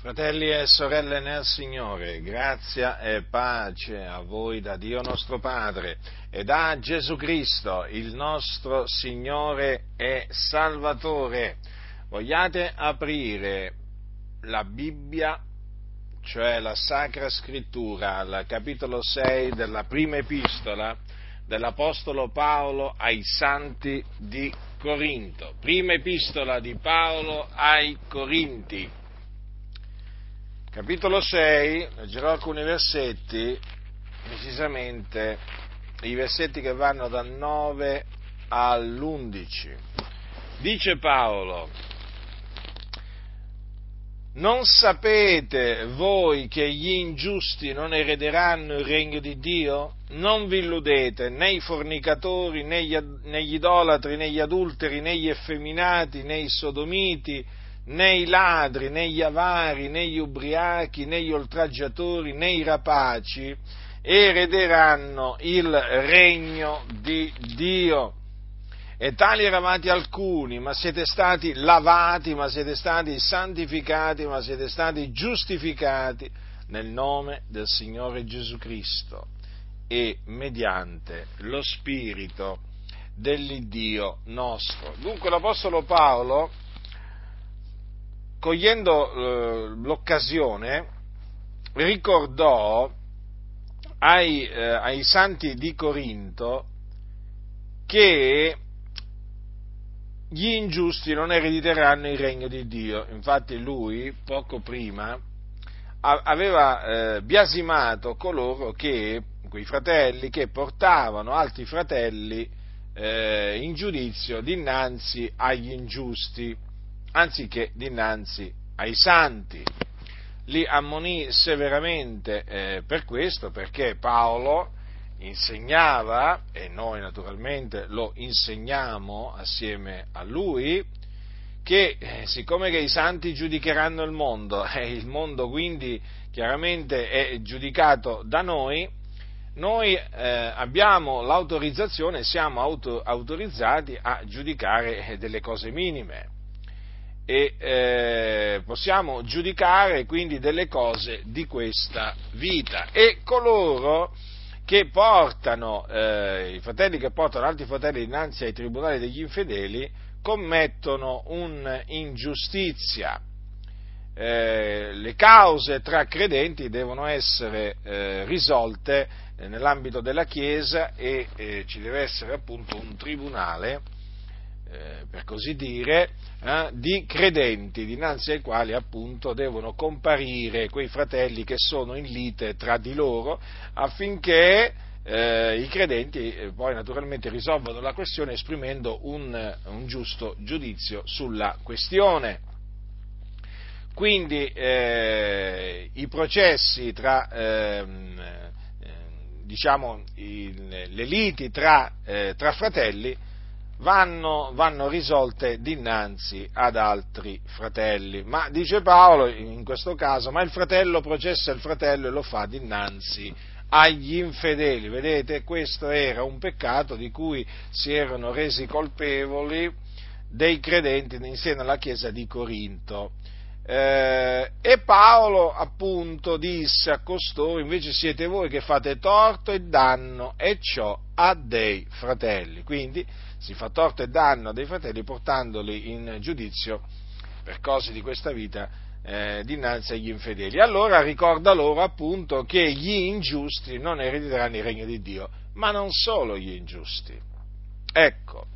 Fratelli e sorelle nel Signore, grazia e pace a voi da Dio nostro Padre e da Gesù Cristo, il nostro Signore e Salvatore. Vogliate aprire la Bibbia, cioè la Sacra Scrittura, al capitolo 6 della prima epistola dell'Apostolo Paolo ai Santi di Corinto. Prima epistola di Paolo ai Corinti capitolo 6, leggerò alcuni versetti, precisamente i versetti che vanno dal 9 all'11. Dice Paolo, non sapete voi che gli ingiusti non erederanno il regno di Dio? Non vi illudete, né i fornicatori, né gli, né gli idolatri, né gli adulteri, né gli effeminati, né i sodomiti, né i ladri, né gli avari, né gli ubriachi, né gli oltraggiatori, né i rapaci erederanno il regno di Dio. E tali eravate alcuni, ma siete stati lavati, ma siete stati santificati, ma siete stati giustificati nel nome del Signore Gesù Cristo e mediante lo Spirito dell'Iddio nostro. Dunque l'Apostolo Paolo cogliendo eh, l'occasione, ricordò ai, eh, ai santi di Corinto che gli ingiusti non erediteranno il regno di Dio. Infatti lui, poco prima, aveva eh, biasimato coloro che, quei fratelli, che portavano altri fratelli eh, in giudizio dinanzi agli ingiusti anziché dinanzi ai santi. Li ammonì severamente eh, per questo, perché Paolo insegnava, e noi naturalmente lo insegniamo assieme a lui, che eh, siccome che i santi giudicheranno il mondo e eh, il mondo quindi chiaramente è giudicato da noi, noi eh, abbiamo l'autorizzazione, siamo auto, autorizzati a giudicare eh, delle cose minime e eh, possiamo giudicare quindi delle cose di questa vita e coloro che portano, eh, i fratelli che portano altri fratelli dinanzi ai tribunali degli infedeli commettono un'ingiustizia. Eh, le cause tra credenti devono essere eh, risolte nell'ambito della Chiesa e eh, ci deve essere appunto un tribunale eh, per così dire, eh, di credenti dinanzi ai quali appunto devono comparire quei fratelli che sono in lite tra di loro affinché eh, i credenti eh, poi naturalmente risolvano la questione esprimendo un, un giusto giudizio sulla questione. Quindi eh, i processi tra ehm, diciamo, il, le liti tra, tra fratelli vanno, vanno, risolte dinanzi ad altri fratelli. Ma dice Paolo in questo caso, ma il fratello processa il fratello e lo fa dinanzi agli infedeli. Vedete, questo era un peccato di cui si erano resi colpevoli dei credenti insieme alla chiesa di Corinto. Eh, e Paolo appunto disse a costoro, invece siete voi che fate torto e danno e ciò a dei fratelli. Quindi si fa torto e danno dei fratelli portandoli in giudizio per cose di questa vita eh, dinanzi agli infedeli. Allora ricorda loro appunto che gli ingiusti non erediteranno il regno di Dio, ma non solo gli ingiusti. Ecco,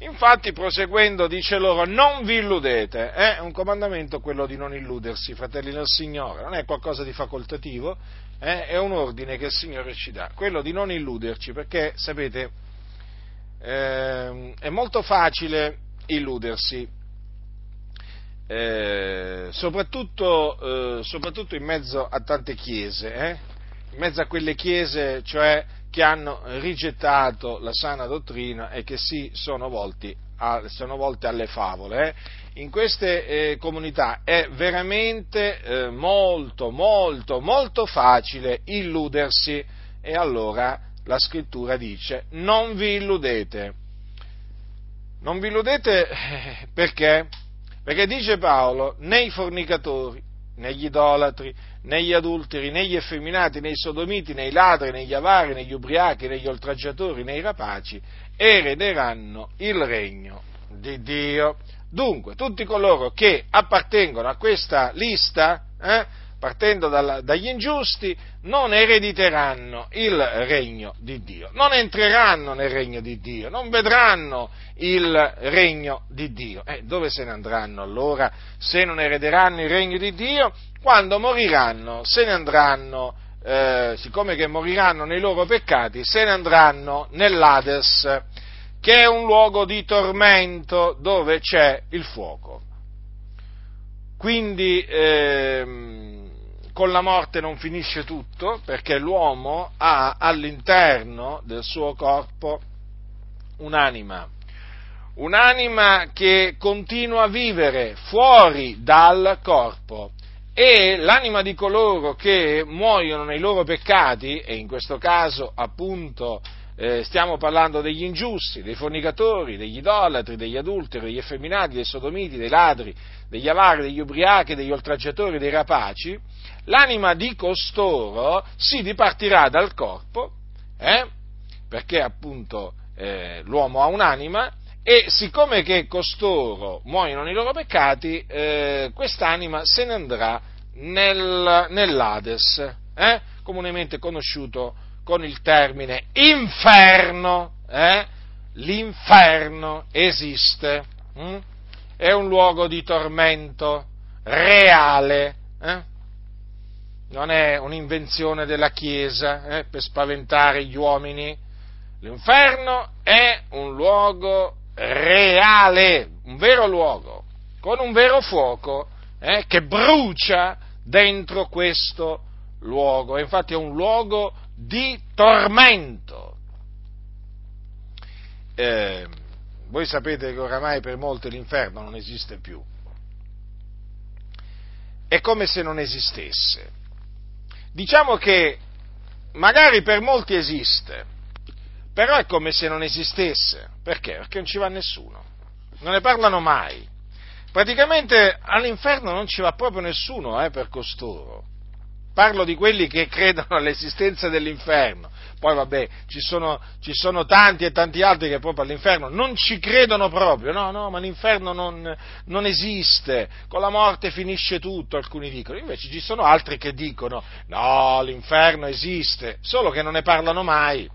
infatti proseguendo dice loro non vi illudete, è un comandamento quello di non illudersi, fratelli del Signore, non è qualcosa di facoltativo, eh? è un ordine che il Signore ci dà, quello di non illuderci, perché sapete, eh, è molto facile illudersi, eh, soprattutto, eh, soprattutto, in mezzo a tante chiese, eh? in mezzo a quelle chiese cioè che hanno rigettato la sana dottrina e che si sono, a, sono volte alle favole. Eh. In queste eh, comunità è veramente molto, molto, molto facile illudersi e allora la scrittura dice non vi illudete. Non vi illudete eh, perché? Perché dice Paolo, né i fornicatori, negli idolatri, negli adulteri, negli effeminati, nei sodomiti, nei ladri, negli avari, negli ubriachi, negli oltraggiatori, nei rapaci, erederanno il regno di Dio. Dunque, tutti coloro che appartengono a questa lista, eh, partendo dalla, dagli ingiusti, non erediteranno il regno di Dio, non entreranno nel regno di Dio, non vedranno il regno di Dio. Eh, dove se ne andranno allora se non erederanno il regno di Dio? Quando moriranno, se ne andranno, eh, siccome che moriranno nei loro peccati, se ne andranno nell'Ades, che è un luogo di tormento dove c'è il fuoco. Quindi, ehm, con la morte non finisce tutto, perché l'uomo ha all'interno del suo corpo un'anima, un'anima che continua a vivere fuori dal corpo. E l'anima di coloro che muoiono nei loro peccati, e in questo caso appunto eh, stiamo parlando degli ingiusti, dei fornicatori, degli idolatri, degli adulteri, degli effeminati, dei sodomiti, dei ladri, degli avari, degli ubriachi, degli oltraggiatori, dei rapaci, l'anima di costoro si dipartirà dal corpo, eh, perché appunto eh, l'uomo ha un'anima, e siccome che costoro muoiono nei loro peccati, eh, quest'anima se ne andrà nel, nell'Ades, eh, comunemente conosciuto con il termine inferno. Eh? L'inferno esiste, hm? è un luogo di tormento reale, eh? non è un'invenzione della Chiesa eh, per spaventare gli uomini. L'inferno è un luogo reale, un vero luogo, con un vero fuoco eh, che brucia dentro questo luogo. Infatti è un luogo di tormento. Eh, voi sapete che oramai per molti l'inferno non esiste più. È come se non esistesse. Diciamo che magari per molti esiste, però è come se non esistesse. Perché? Perché non ci va nessuno. Non ne parlano mai. Praticamente all'inferno non ci va proprio nessuno eh, per costoro parlo di quelli che credono all'esistenza dell'inferno. Poi vabbè, ci sono, ci sono, tanti e tanti altri che proprio all'inferno non ci credono proprio, no, no, ma l'inferno non, non esiste, con la morte finisce tutto, alcuni dicono, invece ci sono altri che dicono, no, l'inferno esiste, solo che non ne parlano mai.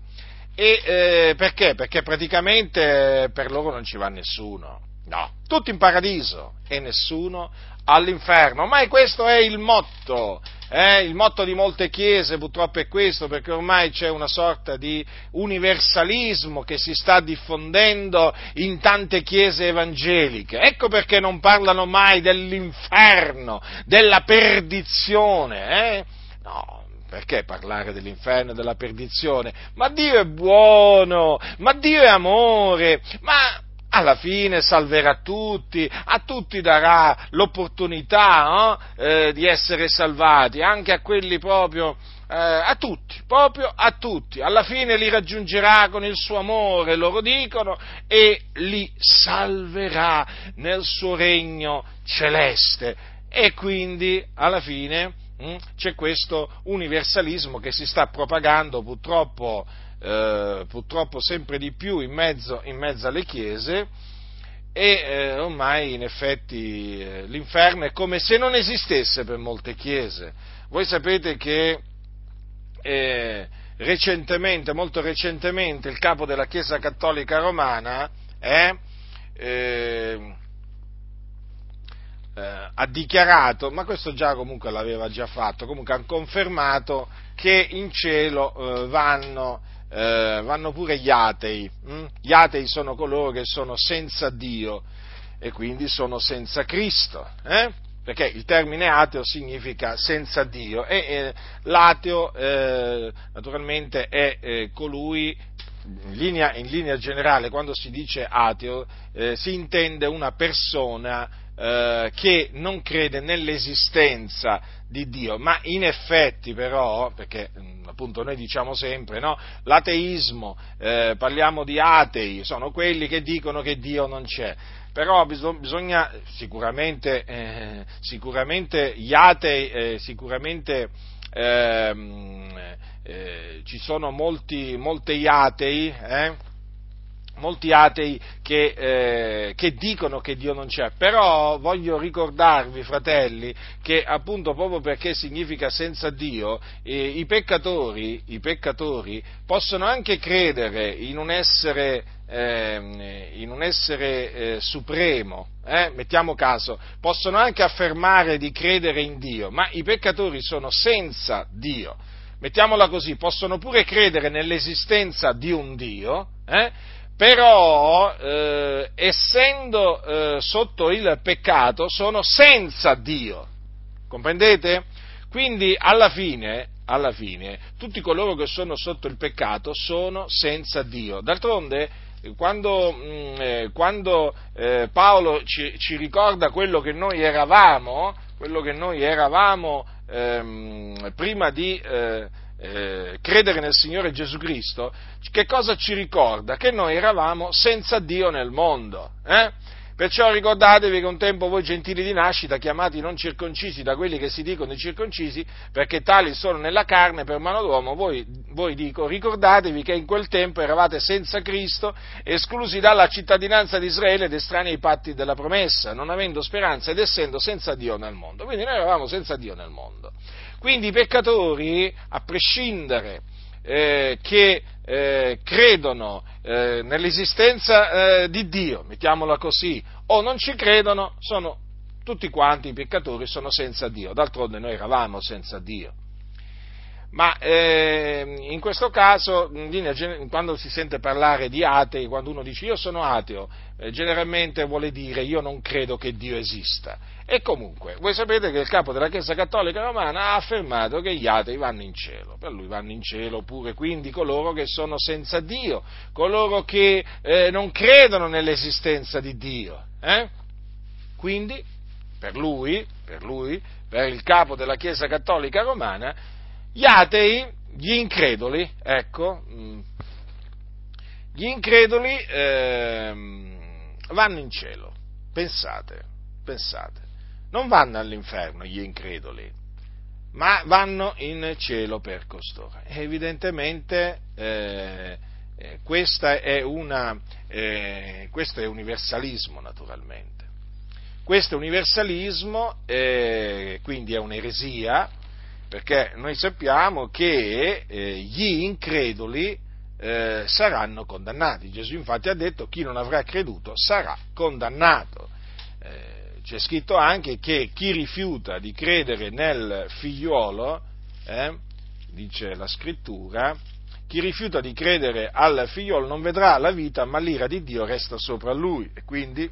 E eh, perché? Perché praticamente per loro non ci va nessuno. No, tutti in paradiso e nessuno all'inferno. Ormai questo è il motto, eh? il motto di molte chiese purtroppo è questo, perché ormai c'è una sorta di universalismo che si sta diffondendo in tante chiese evangeliche. Ecco perché non parlano mai dell'inferno, della perdizione. Eh? No, perché parlare dell'inferno e della perdizione? Ma Dio è buono, ma Dio è amore, ma alla fine salverà tutti, a tutti darà l'opportunità no? eh, di essere salvati, anche a quelli proprio, eh, a tutti, proprio a tutti. Alla fine li raggiungerà con il suo amore, loro dicono, e li salverà nel suo regno celeste. E quindi, alla fine, mh, hm, c'è questo universalismo che si sta propagando purtroppo eh, purtroppo sempre di più in mezzo, in mezzo alle chiese e eh, ormai in effetti eh, l'inferno è come se non esistesse per molte chiese. Voi sapete che eh, recentemente, molto recentemente, il capo della Chiesa Cattolica Romana eh, eh, ha dichiarato, ma questo già comunque l'aveva già fatto, comunque ha confermato che in cielo vanno eh, vanno pure gli atei. Hm? Gli atei sono coloro che sono senza Dio e quindi sono senza Cristo. Eh? Perché il termine ateo significa senza Dio e eh, l'ateo eh, naturalmente è eh, colui in linea, in linea, generale, quando si dice ateo, eh, si intende una persona eh, che non crede nell'esistenza di Dio, ma in effetti però, perché mm, appunto noi diciamo sempre, no? l'ateismo, eh, parliamo di atei, sono quelli che dicono che Dio non c'è. però bisogna, sicuramente, eh, sicuramente gli atei, eh, sicuramente ehm, eh, ci sono molti, molti atei, eh, molti atei che, eh, che, dicono che Dio non c'è, però voglio ricordarvi, fratelli, che appunto proprio perché significa senza Dio, eh, i, peccatori, i, peccatori, possono anche credere in un essere, eh, in un essere eh, supremo, eh, mettiamo caso, possono anche affermare di credere in Dio, ma i peccatori sono senza Dio. Mettiamola così, possono pure credere nell'esistenza di un Dio, eh, però eh, essendo eh, sotto il peccato sono senza Dio, comprendete? Quindi alla fine, alla fine, tutti coloro che sono sotto il peccato sono senza Dio. D'altronde, quando, mh, mm, eh, quando eh, Paolo ci, ci, ricorda quello che noi eravamo, quello che noi eravamo ehm, prima di eh, credere nel Signore Gesù Cristo, che cosa ci ricorda? Che noi eravamo senza Dio nel mondo. Eh? Perciò ricordatevi che un tempo voi gentili di nascita, chiamati non circoncisi da quelli che si dicono circoncisi, perché tali sono nella carne per mano d'uomo, voi, voi dico, ricordatevi che in quel tempo eravate senza Cristo, esclusi dalla cittadinanza di Israele ed estranei ai patti della promessa, non avendo speranza ed essendo senza Dio nel mondo. Quindi noi eravamo senza Dio nel mondo. Quindi i peccatori, a prescindere eh, che eh, credono eh, nell'esistenza eh, di Dio, mettiamola così, o non ci credono, sono tutti quanti i peccatori sono senza Dio. D'altronde noi eravamo senza Dio. Ma eh, in questo caso, quando si sente parlare di atei, quando uno dice io sono ateo, eh, generalmente vuole dire io non credo che Dio esista. E comunque, voi sapete che il capo della Chiesa Cattolica Romana ha affermato che gli atei vanno in cielo, per lui vanno in cielo pure quindi coloro che sono senza Dio, coloro che eh, non credono nell'esistenza di Dio. Eh? Quindi, per lui, per lui, per il capo della Chiesa Cattolica Romana, gli atei, gli increduli, ecco, mm, gli increduli eh, vanno in cielo, pensate, pensate, non vanno all'inferno gli increduli, ma vanno in cielo per costoro. evidentemente eh, eh, questa è una, eh, questo è universalismo naturalmente. Questo è universalismo, eh, quindi è un'eresia, perché noi sappiamo che eh, gli increduli eh, saranno condannati. Gesù infatti ha detto chi non avrà creduto sarà condannato. Eh, c'è scritto anche che chi rifiuta di credere nel figliuolo, eh, dice la scrittura, chi rifiuta di credere al figliolo non vedrà la vita, ma l'ira di Dio resta sopra lui. E quindi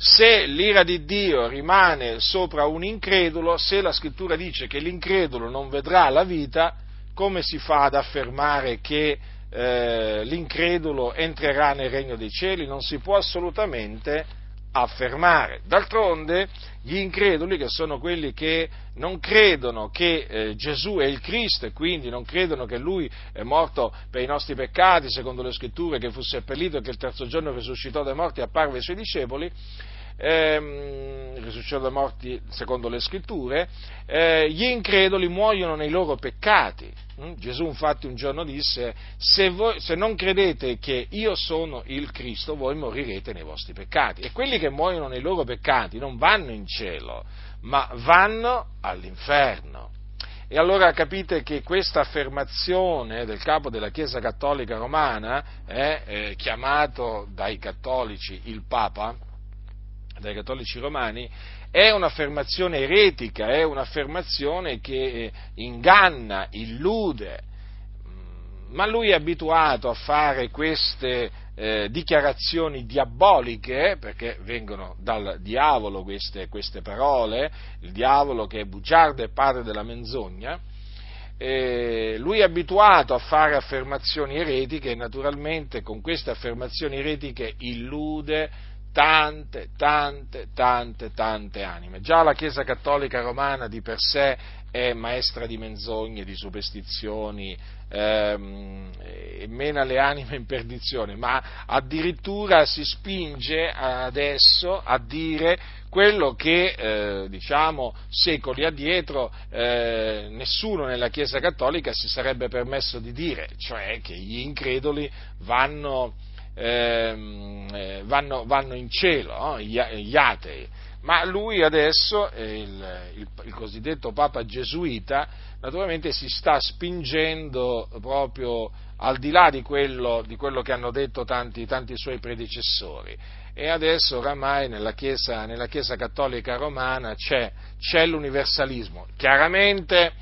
se l'ira di Dio rimane sopra un incredulo, se la scrittura dice che l'incredulo non vedrà la vita, come si fa ad affermare che eh, l'incredulo entrerà nel regno dei cieli? Non si può assolutamente affermare. D'altronde gli increduli, che sono quelli che non credono che eh, Gesù è il Cristo e quindi non credono che Lui è morto per i nostri peccati, secondo le scritture, che fu seppellito e che il terzo giorno risuscitò dai morti e apparve ai suoi discepoli, ehm, risuscitò morti secondo le scritture, eh, gli increduli muoiono nei loro peccati. Mm? Gesù infatti un giorno disse, se, voi, se non credete che io sono il Cristo, voi morirete nei vostri peccati. E quelli che muoiono nei loro peccati non vanno in cielo, ma vanno all'inferno. E allora capite che questa affermazione del capo della Chiesa Cattolica Romana, eh, eh, chiamato dai cattolici il Papa, dai cattolici romani, è un'affermazione eretica, è un'affermazione che eh, inganna, illude, mm, ma lui è abituato a fare queste eh, dichiarazioni diaboliche, perché vengono dal diavolo queste, queste, parole, il diavolo che è bugiardo e padre della menzogna, eh, lui è abituato a fare affermazioni eretiche e naturalmente con queste affermazioni eretiche illude, tante, tante, tante, tante anime. Già la Chiesa Cattolica Romana di per sé è maestra di menzogne, di superstizioni, ehm, e mena le anime in perdizione, ma addirittura si spinge adesso a dire quello che eh, diciamo secoli addietro eh, nessuno nella Chiesa Cattolica si sarebbe permesso di dire, cioè che gli increduli vanno, eh, vanno, vanno in cielo, no? gli, gli atei ma lui adesso, il, il, il, cosiddetto Papa Gesuita, naturalmente si sta spingendo proprio al di là di quello, di quello che hanno detto tanti, tanti, suoi predecessori. E adesso oramai nella Chiesa, nella chiesa cattolica romana c'è, c'è l'universalismo. Chiaramente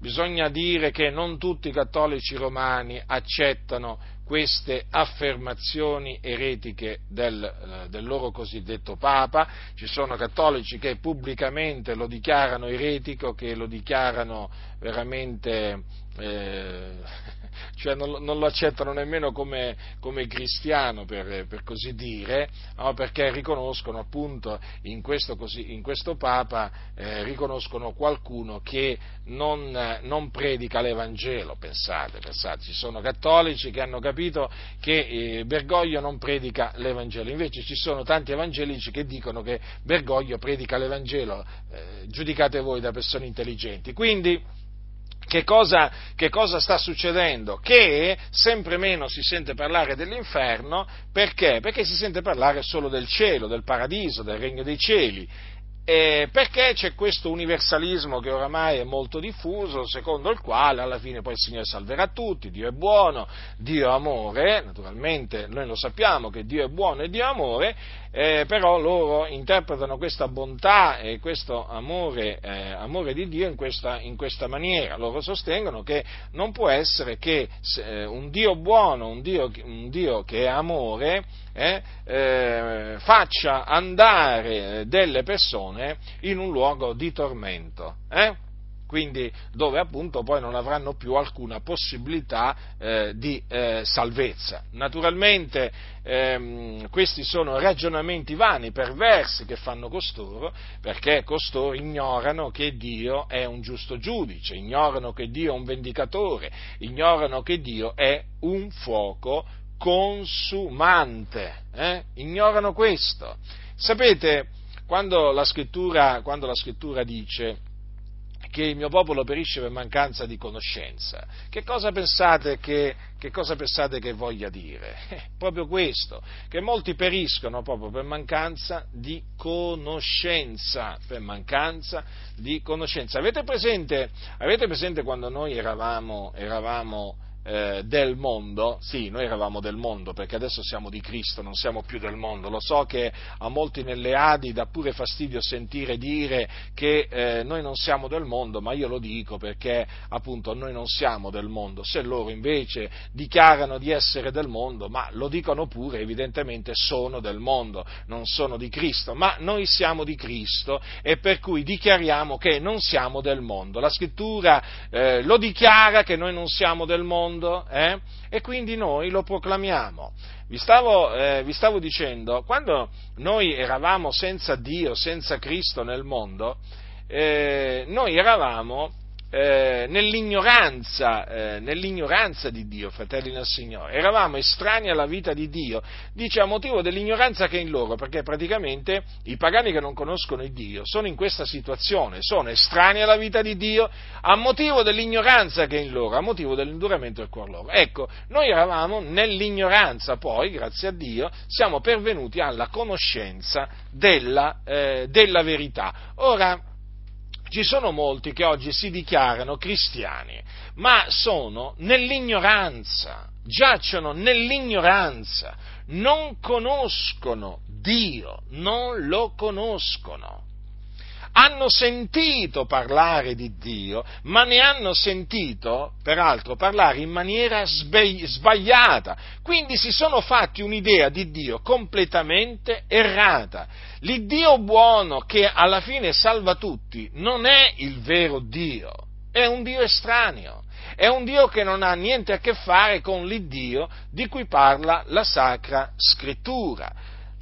bisogna dire che non tutti i cattolici romani accettano queste affermazioni eretiche del, eh, del, loro cosiddetto Papa, ci sono cattolici che pubblicamente lo dichiarano eretico, che lo dichiarano veramente eh, cioè non, non, lo accettano nemmeno come, come cristiano, per, per, così dire, no? perché riconoscono appunto in questo, così, in questo Papa, eh, qualcuno che non, non, predica l'Evangelo, pensate, pensate, ci sono cattolici che hanno capito che eh, Bergoglio non predica l'Evangelo, invece ci sono tanti evangelici che dicono che Bergoglio predica l'Evangelo, eh, giudicate voi da persone intelligenti. Quindi, che cosa, che cosa, sta succedendo? Che sempre meno si sente parlare dell'inferno, perché? Perché si sente parlare solo del cielo, del paradiso, del regno dei cieli eh, perché c'è questo universalismo che oramai è molto diffuso, secondo il quale alla fine poi il Signore salverà tutti, Dio è buono, Dio è amore, naturalmente noi lo sappiamo che Dio è buono e Dio è amore, eh, però loro interpretano questa bontà e questo amore, eh, amore di Dio in questa, in questa, maniera, loro sostengono che non può essere che eh, un Dio buono, un Dio, un Dio che è amore, eh, eh, faccia andare delle persone in un luogo di tormento. Quindi dove appunto poi non avranno più alcuna possibilità eh, di eh, salvezza. Naturalmente ehm, questi sono ragionamenti vani, perversi che fanno costoro, perché costoro ignorano che Dio è un giusto giudice, ignorano che Dio è un vendicatore, ignorano che Dio è un fuoco consumante, eh? ignorano questo. Sapete, quando la, quando la scrittura, dice che il mio popolo perisce per mancanza di conoscenza, che cosa pensate che, che, cosa pensate che voglia dire? Eh, proprio questo, che molti periscono proprio per mancanza di conoscenza, per mancanza di conoscenza. Avete presente, avete presente quando noi eravamo, eravamo eh, del mondo, sì, noi eravamo del mondo perché adesso siamo di Cristo, non siamo più del mondo. Lo so che a molti nelle Adi dà pure fastidio sentire dire che eh, noi non siamo del mondo, ma io lo dico perché appunto noi non siamo del mondo. Se loro invece dichiarano di essere del mondo, ma lo dicono pure, evidentemente sono del mondo, non sono di Cristo, ma noi siamo di Cristo e per cui dichiariamo che non siamo del mondo. La scrittura eh, lo dichiara che noi non siamo del mondo mondo eh? e quindi noi lo proclamiamo. Vi stavo, eh, vi stavo, dicendo, quando noi eravamo senza Dio, senza Cristo nel mondo, eh, noi eravamo eh, nell'ignoranza, eh, nell'ignoranza, di Dio, fratelli del Signore. Eravamo estranei alla vita di Dio, dice a motivo dell'ignoranza che è in loro, perché praticamente i pagani che non conoscono il Dio sono in questa situazione, sono estranei alla vita di Dio a motivo dell'ignoranza che è in loro, a motivo dell'induramento del cuore loro. Ecco, noi eravamo nell'ignoranza, poi, grazie a Dio, siamo pervenuti alla conoscenza della, eh, della verità. Ora, ci sono molti che oggi si dichiarano cristiani, ma sono nell'ignoranza, giacciono nell'ignoranza, non conoscono Dio, non lo conoscono hanno sentito parlare di Dio, ma ne hanno sentito, peraltro, parlare in maniera sbagliata. Quindi si sono fatti un'idea di Dio completamente errata. L'Iddio buono che alla fine salva tutti non è il vero Dio, è un Dio estraneo. È un Dio che non ha niente a che fare con l'Iddio di cui parla la Sacra Scrittura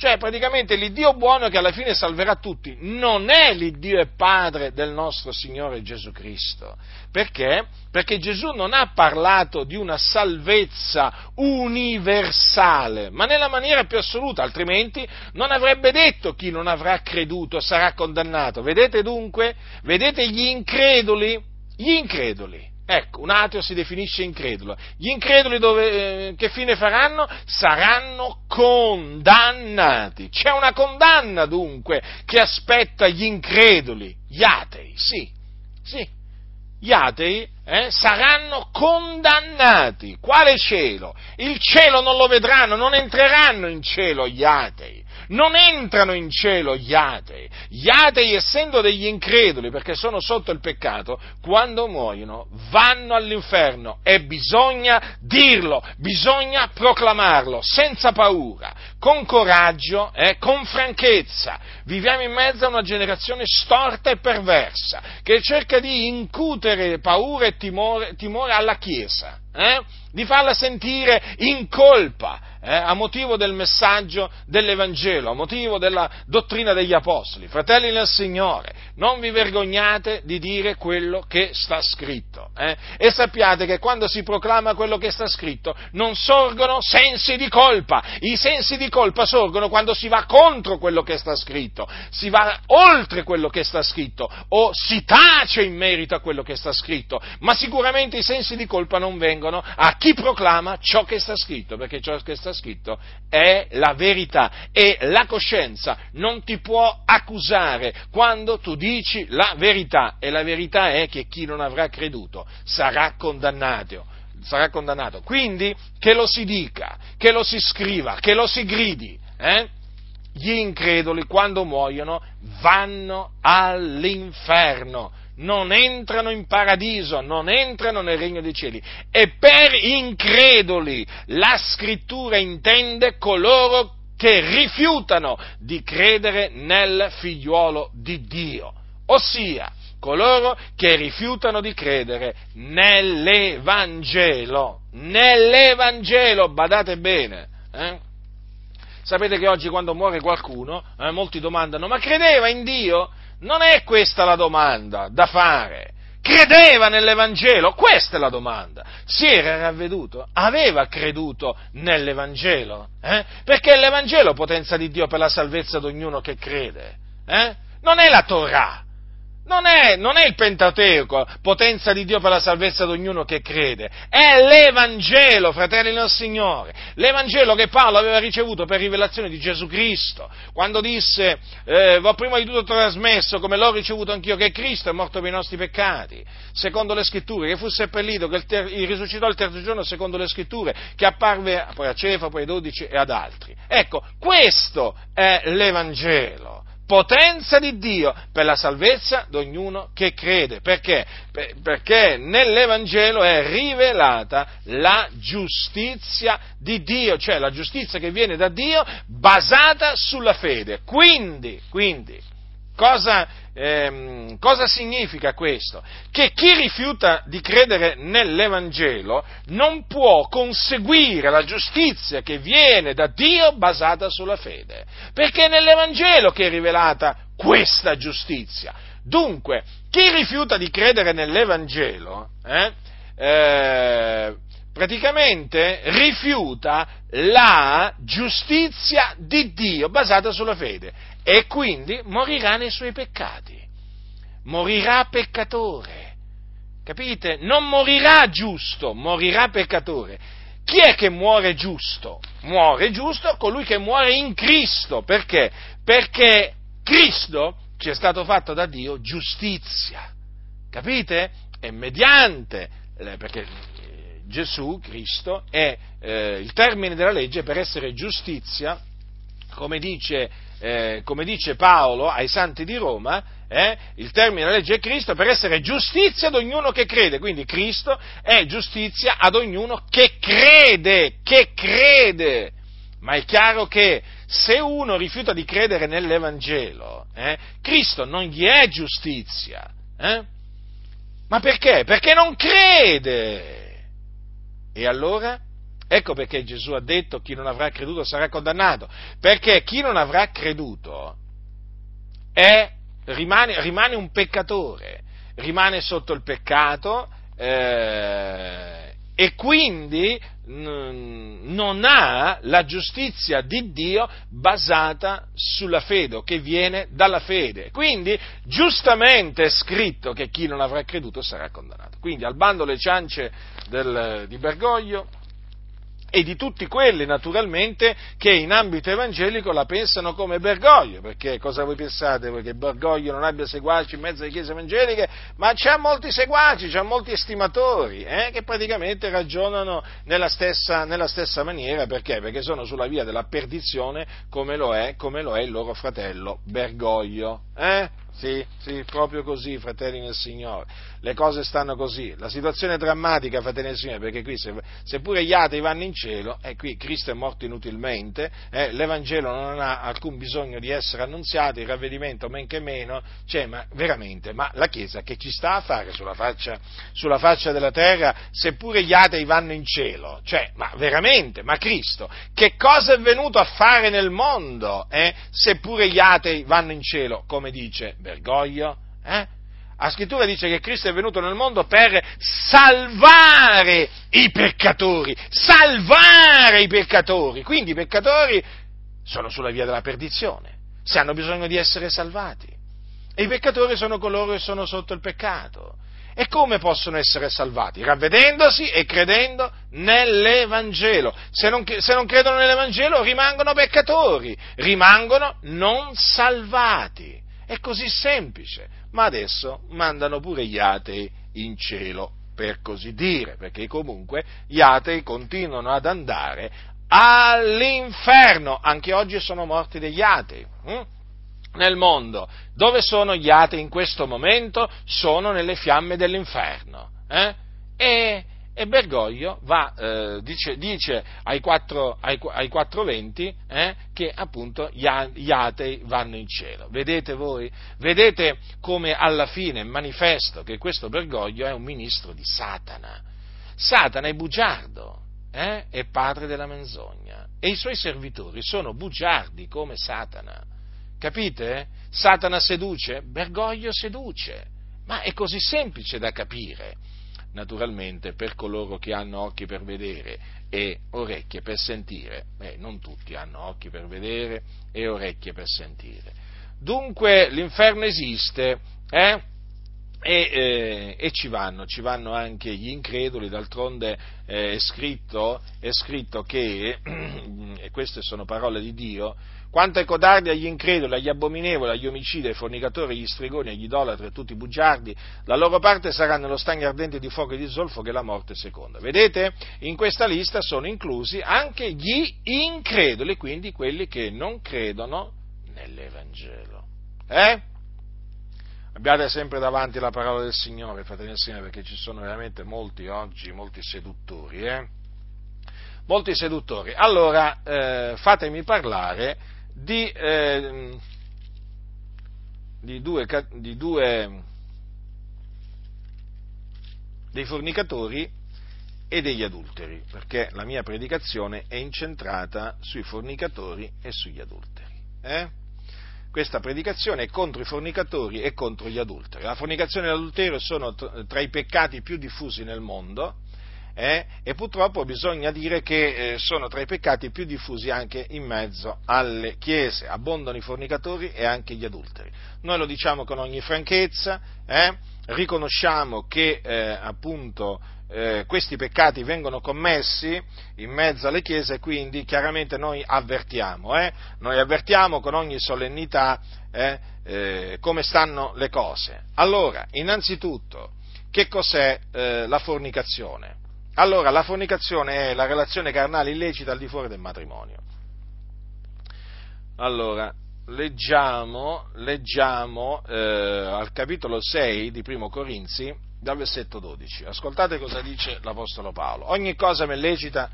Cioè, praticamente l'Iddio buono che alla fine salverà tutti non è l'Iddio e Padre del nostro Signore Gesù Cristo. Perché? Perché Gesù non ha parlato di una salvezza universale, ma nella maniera più assoluta, altrimenti non avrebbe detto chi non avrà creduto sarà condannato. Vedete dunque? Vedete gli increduli? Gli increduli Ecco, un ateo si definisce incredulo. Gli increduli dove, eh, che fine faranno? Saranno condannati. C'è una condanna dunque che aspetta gli increduli, gli atei, sì, sì. Gli atei eh, saranno condannati. Quale cielo? Il cielo non lo vedranno, non entreranno in cielo gli atei non entrano in cielo gli atei. Gli atei, essendo degli increduli, perché sono sotto il peccato, quando muoiono vanno all'inferno e bisogna dirlo, bisogna proclamarlo, senza paura, con coraggio eh, con franchezza. Viviamo in mezzo a una generazione storta e perversa, che cerca di incutere paura e timore, timore alla Chiesa. Eh? Di farla sentire in colpa eh, a motivo del messaggio dell'Evangelo, a motivo della dottrina degli Apostoli. Fratelli nel Signore, non vi vergognate di dire quello che sta scritto eh? e sappiate che quando si proclama quello che sta scritto non sorgono sensi di colpa, i sensi di colpa sorgono quando si va contro quello che sta scritto, si va oltre quello che sta scritto o si tace in merito a quello che sta scritto, ma sicuramente i sensi di colpa non vengono a chi proclama ciò che sta scritto, perché ciò che sta scritto è la verità e la coscienza non ti può accusare quando tu dici la verità e la verità è che chi non avrà creduto sarà condannato. Sarà condannato. Quindi che lo si dica, che lo si scriva, che lo si gridi. Eh? Gli increduli quando muoiono vanno all'inferno non entrano in paradiso, non entrano nel regno dei cieli. E per increduli la scrittura intende coloro che rifiutano di credere nel figliuolo di Dio, ossia coloro che rifiutano di credere nell'Evangelo, nell'Evangelo, badate bene. Eh? Sapete che oggi quando muore qualcuno, eh, molti domandano, ma credeva in Dio? Non è questa la domanda da fare. Credeva nell'Evangelo? Questa è la domanda. Si era ravveduto? Aveva creduto nell'Evangelo? Eh? Perché l'Evangelo è potenza di Dio per la salvezza di ognuno che crede. Eh? Non è la Torah. Non è, non è, il Pentateuco, potenza di Dio per la salvezza di ognuno che crede, è l'Evangelo, fratelli del Signore, l'Evangelo che Paolo aveva ricevuto per rivelazione di Gesù Cristo, quando disse, eh, ho prima di tutto trasmesso come l'ho ricevuto anch'io, che Cristo è morto per i nostri peccati, secondo le scritture, che fu seppellito, che il ter- risuscitò il terzo giorno secondo le scritture, che apparve poi a Cefa, poi ai dodici e ad altri. Ecco, questo è l'Evangelo potenza di Dio per la salvezza di ognuno che crede. Perché? Perché nell'Evangelo è rivelata la giustizia di Dio, cioè la giustizia che viene da Dio basata sulla fede. Quindi, quindi Cosa, ehm, cosa, significa questo? Che chi rifiuta di credere nell'Evangelo non può conseguire la giustizia che viene da Dio basata sulla fede, perché è nell'Evangelo che è rivelata questa giustizia. Dunque, chi rifiuta di credere nell'Evangelo, eh, eh, praticamente rifiuta la giustizia di Dio basata sulla fede e quindi morirà nei suoi peccati, morirà peccatore, capite? Non morirà giusto, morirà peccatore. Chi è che muore giusto? Muore giusto colui che muore in Cristo, perché? Perché Cristo ci è stato fatto da Dio giustizia, capite? E mediante, eh, perché eh, Gesù, Cristo, è eh, il termine della legge per essere giustizia, come dice eh, come dice Paolo ai santi di Roma, eh, il termine della legge è Cristo per essere giustizia ad ognuno che crede. Quindi Cristo è giustizia ad ognuno che crede, che crede. Ma è chiaro che se uno rifiuta di credere nell'Evangelo, eh, Cristo non gli è giustizia. Eh? Ma perché? Perché non crede. E allora? Ecco perché Gesù ha detto chi non avrà creduto sarà condannato, perché chi non avrà creduto è, rimane, rimane, un peccatore, rimane sotto il peccato eh, e quindi non ha la giustizia di Dio basata sulla fede o che viene dalla fede. Quindi giustamente è scritto che chi non avrà creduto sarà condannato. Quindi al bando le ciance del, di Bergoglio e di tutti quelli naturalmente che in ambito evangelico la pensano come Bergoglio, perché cosa voi pensate voi che Bergoglio non abbia seguaci in mezzo alle chiese evangeliche? Ma c'ha molti seguaci, c'ha molti estimatori eh, che praticamente ragionano nella stessa, nella stessa, maniera, perché? Perché sono sulla via della perdizione come lo è, come lo è il loro fratello Bergoglio. Eh? Sì, sì, proprio così, fratelli nel Signore. Le cose stanno così. La situazione è drammatica, fratelli nel Signore, perché qui, se, seppure gli atei vanno in cielo, e eh, qui Cristo è morto inutilmente, eh, l'Evangelo non ha alcun bisogno di essere annunziato, il ravvedimento men che meno, cioè, ma veramente, ma la Chiesa che ci sta a fare sulla faccia, sulla faccia della terra, seppure gli atei vanno in cielo? Cioè, ma veramente, ma Cristo, che cosa è venuto a fare nel mondo, eh, seppure gli atei vanno in cielo, come dice vergoglio? Eh? La scrittura dice che Cristo è venuto nel mondo per salvare i peccatori, salvare i peccatori. Quindi i peccatori sono sulla via della perdizione, se hanno bisogno di essere salvati. E i peccatori sono coloro che sono sotto il peccato. E come possono essere salvati? Ravvedendosi e credendo nell'Evangelo. Se non, se non, credono nell'Evangelo rimangono peccatori, rimangono non salvati. È così semplice, ma adesso mandano pure gli atei in cielo, per così dire, perché comunque gli atei continuano ad andare all'inferno, anche oggi sono morti degli atei. Hm? Nel mondo, dove sono gli atei in questo momento? Sono nelle fiamme dell'inferno. Eh? E, e Bergoglio va, eh, dice, dice ai, quattro, ai, ai quattro venti eh, che appunto gli, gli, atei vanno in cielo. Vedete voi? Vedete come alla fine è manifesto che questo Bergoglio è un ministro di Satana. Satana è bugiardo, eh, è padre della menzogna e i suoi servitori sono bugiardi come Satana. Capite? Satana seduce, Bergoglio seduce, ma è così semplice da capire naturalmente per coloro che hanno occhi per vedere e orecchie per sentire. Beh, non tutti hanno occhi per vedere e orecchie per sentire. Dunque l'inferno esiste, eh? E, eh, e, ci vanno, ci vanno anche gli increduli, d'altronde eh, è, scritto, è scritto che, e queste sono parole di Dio, quanto ai codardi, agli increduli, agli abominevoli, agli omicidi, ai fornicatori, agli stregoni, agli idolatri, a tutti i bugiardi, la loro parte sarà nello stagno ardente di fuoco e di zolfo che la morte seconda. Vedete? In questa lista sono inclusi anche gli increduli, quindi quelli che non credono nell'Evangelo. Eh? Abbiate sempre davanti la parola del Signore, fratelli e Signore, perché ci sono veramente molti oggi, molti seduttori, eh? Molti seduttori. Allora, eh, fatemi parlare di, eh, di, due, di due dei fornicatori e degli adulteri, perché la mia predicazione è incentrata sui fornicatori e sugli adulteri. Questa predicazione è contro i fornicatori e contro gli adulteri. La fornicazione e l'adulterio sono tra i peccati più diffusi nel mondo eh? e purtroppo bisogna dire che eh, sono tra i peccati più diffusi anche in mezzo alle chiese, abbondano i fornicatori e anche gli adulteri. Noi lo diciamo con ogni franchezza, eh? riconosciamo che eh, appunto eh, questi peccati vengono commessi in mezzo alle chiese quindi chiaramente noi avvertiamo, eh? noi avvertiamo con ogni solennità eh, come stanno le cose. Allora, innanzitutto, che cos'è la fornicazione? Allora, la fornicazione è la relazione carnale illecita al di fuori del matrimonio. Allora, leggiamo, leggiamo eh, al capitolo 6 di Primo Corinzi, dal versetto 12. Ascoltate cosa dice l'Apostolo Paolo. Ogni cosa mi è lecita,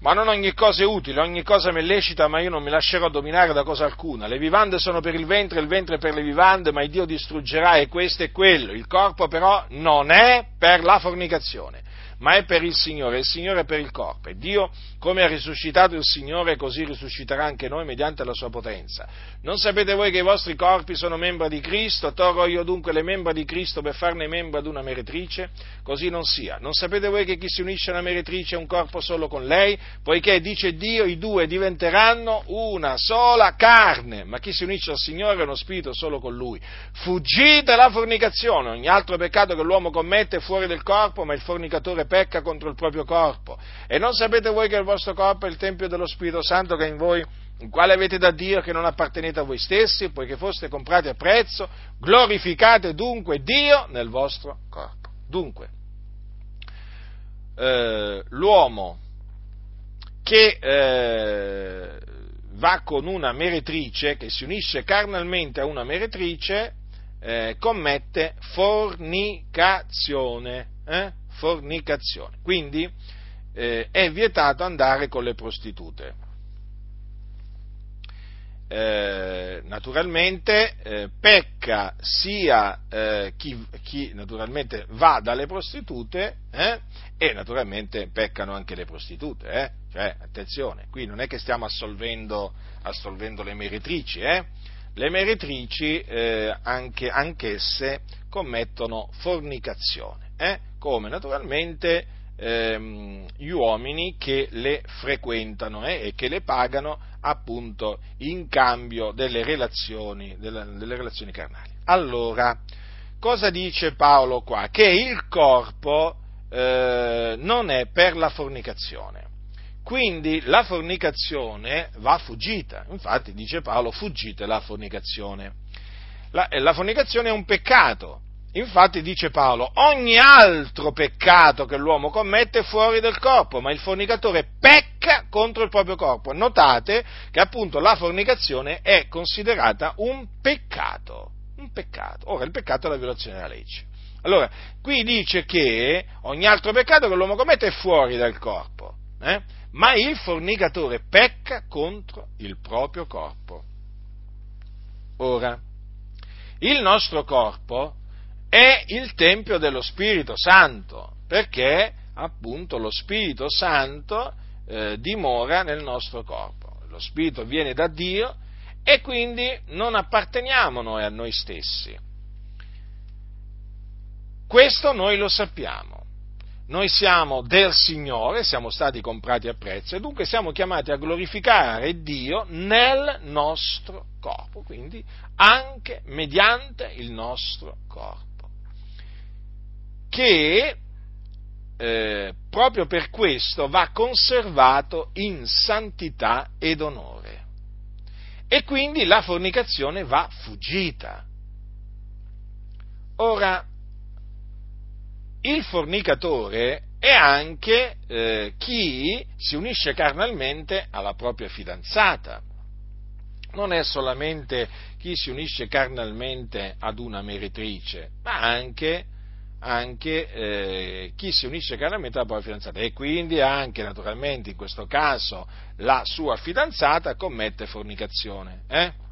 ma non ogni cosa è utile, ogni cosa mi è lecita, ma io non mi lascerò dominare da cosa alcuna. Le vivande sono per il ventre, il ventre per le vivande, ma il Dio distruggerà e questo e quello. Il corpo però non è per la fornicazione ma è per il Signore, il Signore è per il corpo. E Dio, come ha risuscitato il Signore, così risusciterà anche noi mediante la sua potenza. Non sapete voi che i vostri corpi sono membra di Cristo? Torro io dunque le membra di Cristo per farne membra ad una meretrice? Così non sia. Non sapete voi che chi si unisce a una meretrice è un corpo solo con lei? Poiché, dice Dio, i due diventeranno una sola carne, ma chi si unisce al Signore è uno spirito solo con Lui. Fuggite la fornicazione, ogni altro peccato che l'uomo commette è fuori del corpo, ma il fornicatore pecca contro il proprio corpo. E non sapete voi che il vostro corpo è il Tempio dello Spirito Santo che è in voi, in quale avete da Dio che non appartenete a voi stessi, poiché foste comprati a prezzo, glorificate dunque Dio nel vostro corpo. Dunque, eh, l'uomo che eh, va con una meretrice, che si unisce carnalmente a una meretrice, eh, commette fornicazione. Eh? Fornicazione. Quindi eh, è vietato andare con le prostitute. Eh, naturalmente eh, pecca sia eh, chi, chi, naturalmente va dalle prostitute eh, e naturalmente peccano anche le prostitute. Eh. Cioè, attenzione, qui non è che stiamo assolvendo, assolvendo le meretrici, eh. le meretrici anche, anch'esse commettono fornicazione, come naturalmente ehm, gli uomini che le frequentano eh, e che le pagano appunto in cambio delle relazioni, delle, delle relazioni carnali. Allora, cosa dice Paolo qua? Che il corpo eh, non è per la fornicazione. Quindi la fornicazione va fuggita. Infatti dice Paolo, fuggite la fornicazione. La, la fornicazione è un peccato, Infatti dice Paolo, ogni altro peccato che l'uomo commette è fuori del corpo, ma il fornicatore pecca contro il proprio corpo. Notate che appunto la fornicazione è considerata un peccato. Un peccato. Ora, il peccato è la violazione della legge. Allora, qui dice che ogni altro peccato che l'uomo commette è fuori dal corpo, eh? ma il fornicatore pecca contro il proprio corpo. Ora, il nostro corpo è il Tempio dello Spirito Santo, perché appunto lo Spirito Santo eh, dimora nel nostro corpo. Lo Spirito viene da Dio e quindi non apparteniamo noi a noi stessi. Questo noi lo sappiamo. Noi siamo del Signore, siamo stati comprati a prezzo e dunque siamo chiamati a glorificare Dio nel nostro corpo, quindi anche mediante il nostro corpo che eh, proprio per questo va conservato in santità ed onore. E quindi la fornicazione va fuggita. Ora, il fornicatore è anche eh, chi si unisce carnalmente alla propria fidanzata. Non è solamente chi si unisce carnalmente ad una meretrice, ma anche anche eh, chi si unisce carnalmente alla propria fidanzata e quindi anche naturalmente in questo caso la sua fidanzata commette fornicazione. Eh?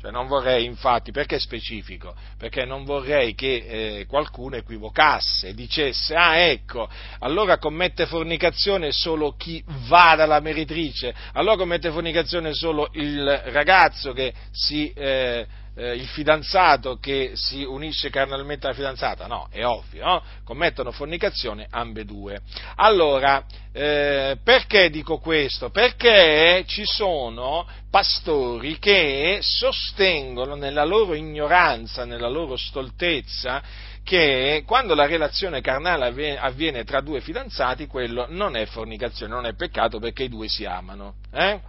Cioè non vorrei infatti, perché specifico? Perché non vorrei che eh, qualcuno equivocasse dicesse, ah ecco, allora commette fornicazione solo chi va dalla meritrice, allora commette fornicazione solo il ragazzo che si... Eh, eh, il fidanzato che si unisce carnalmente alla fidanzata? No, è ovvio, no? commettono fornicazione ambedue. Allora, eh, perché dico questo? Perché ci sono pastori che sostengono nella loro ignoranza, nella loro stoltezza, che quando la relazione carnale avviene tra due fidanzati, quello non è fornicazione, non è peccato perché i due si amano. Eh?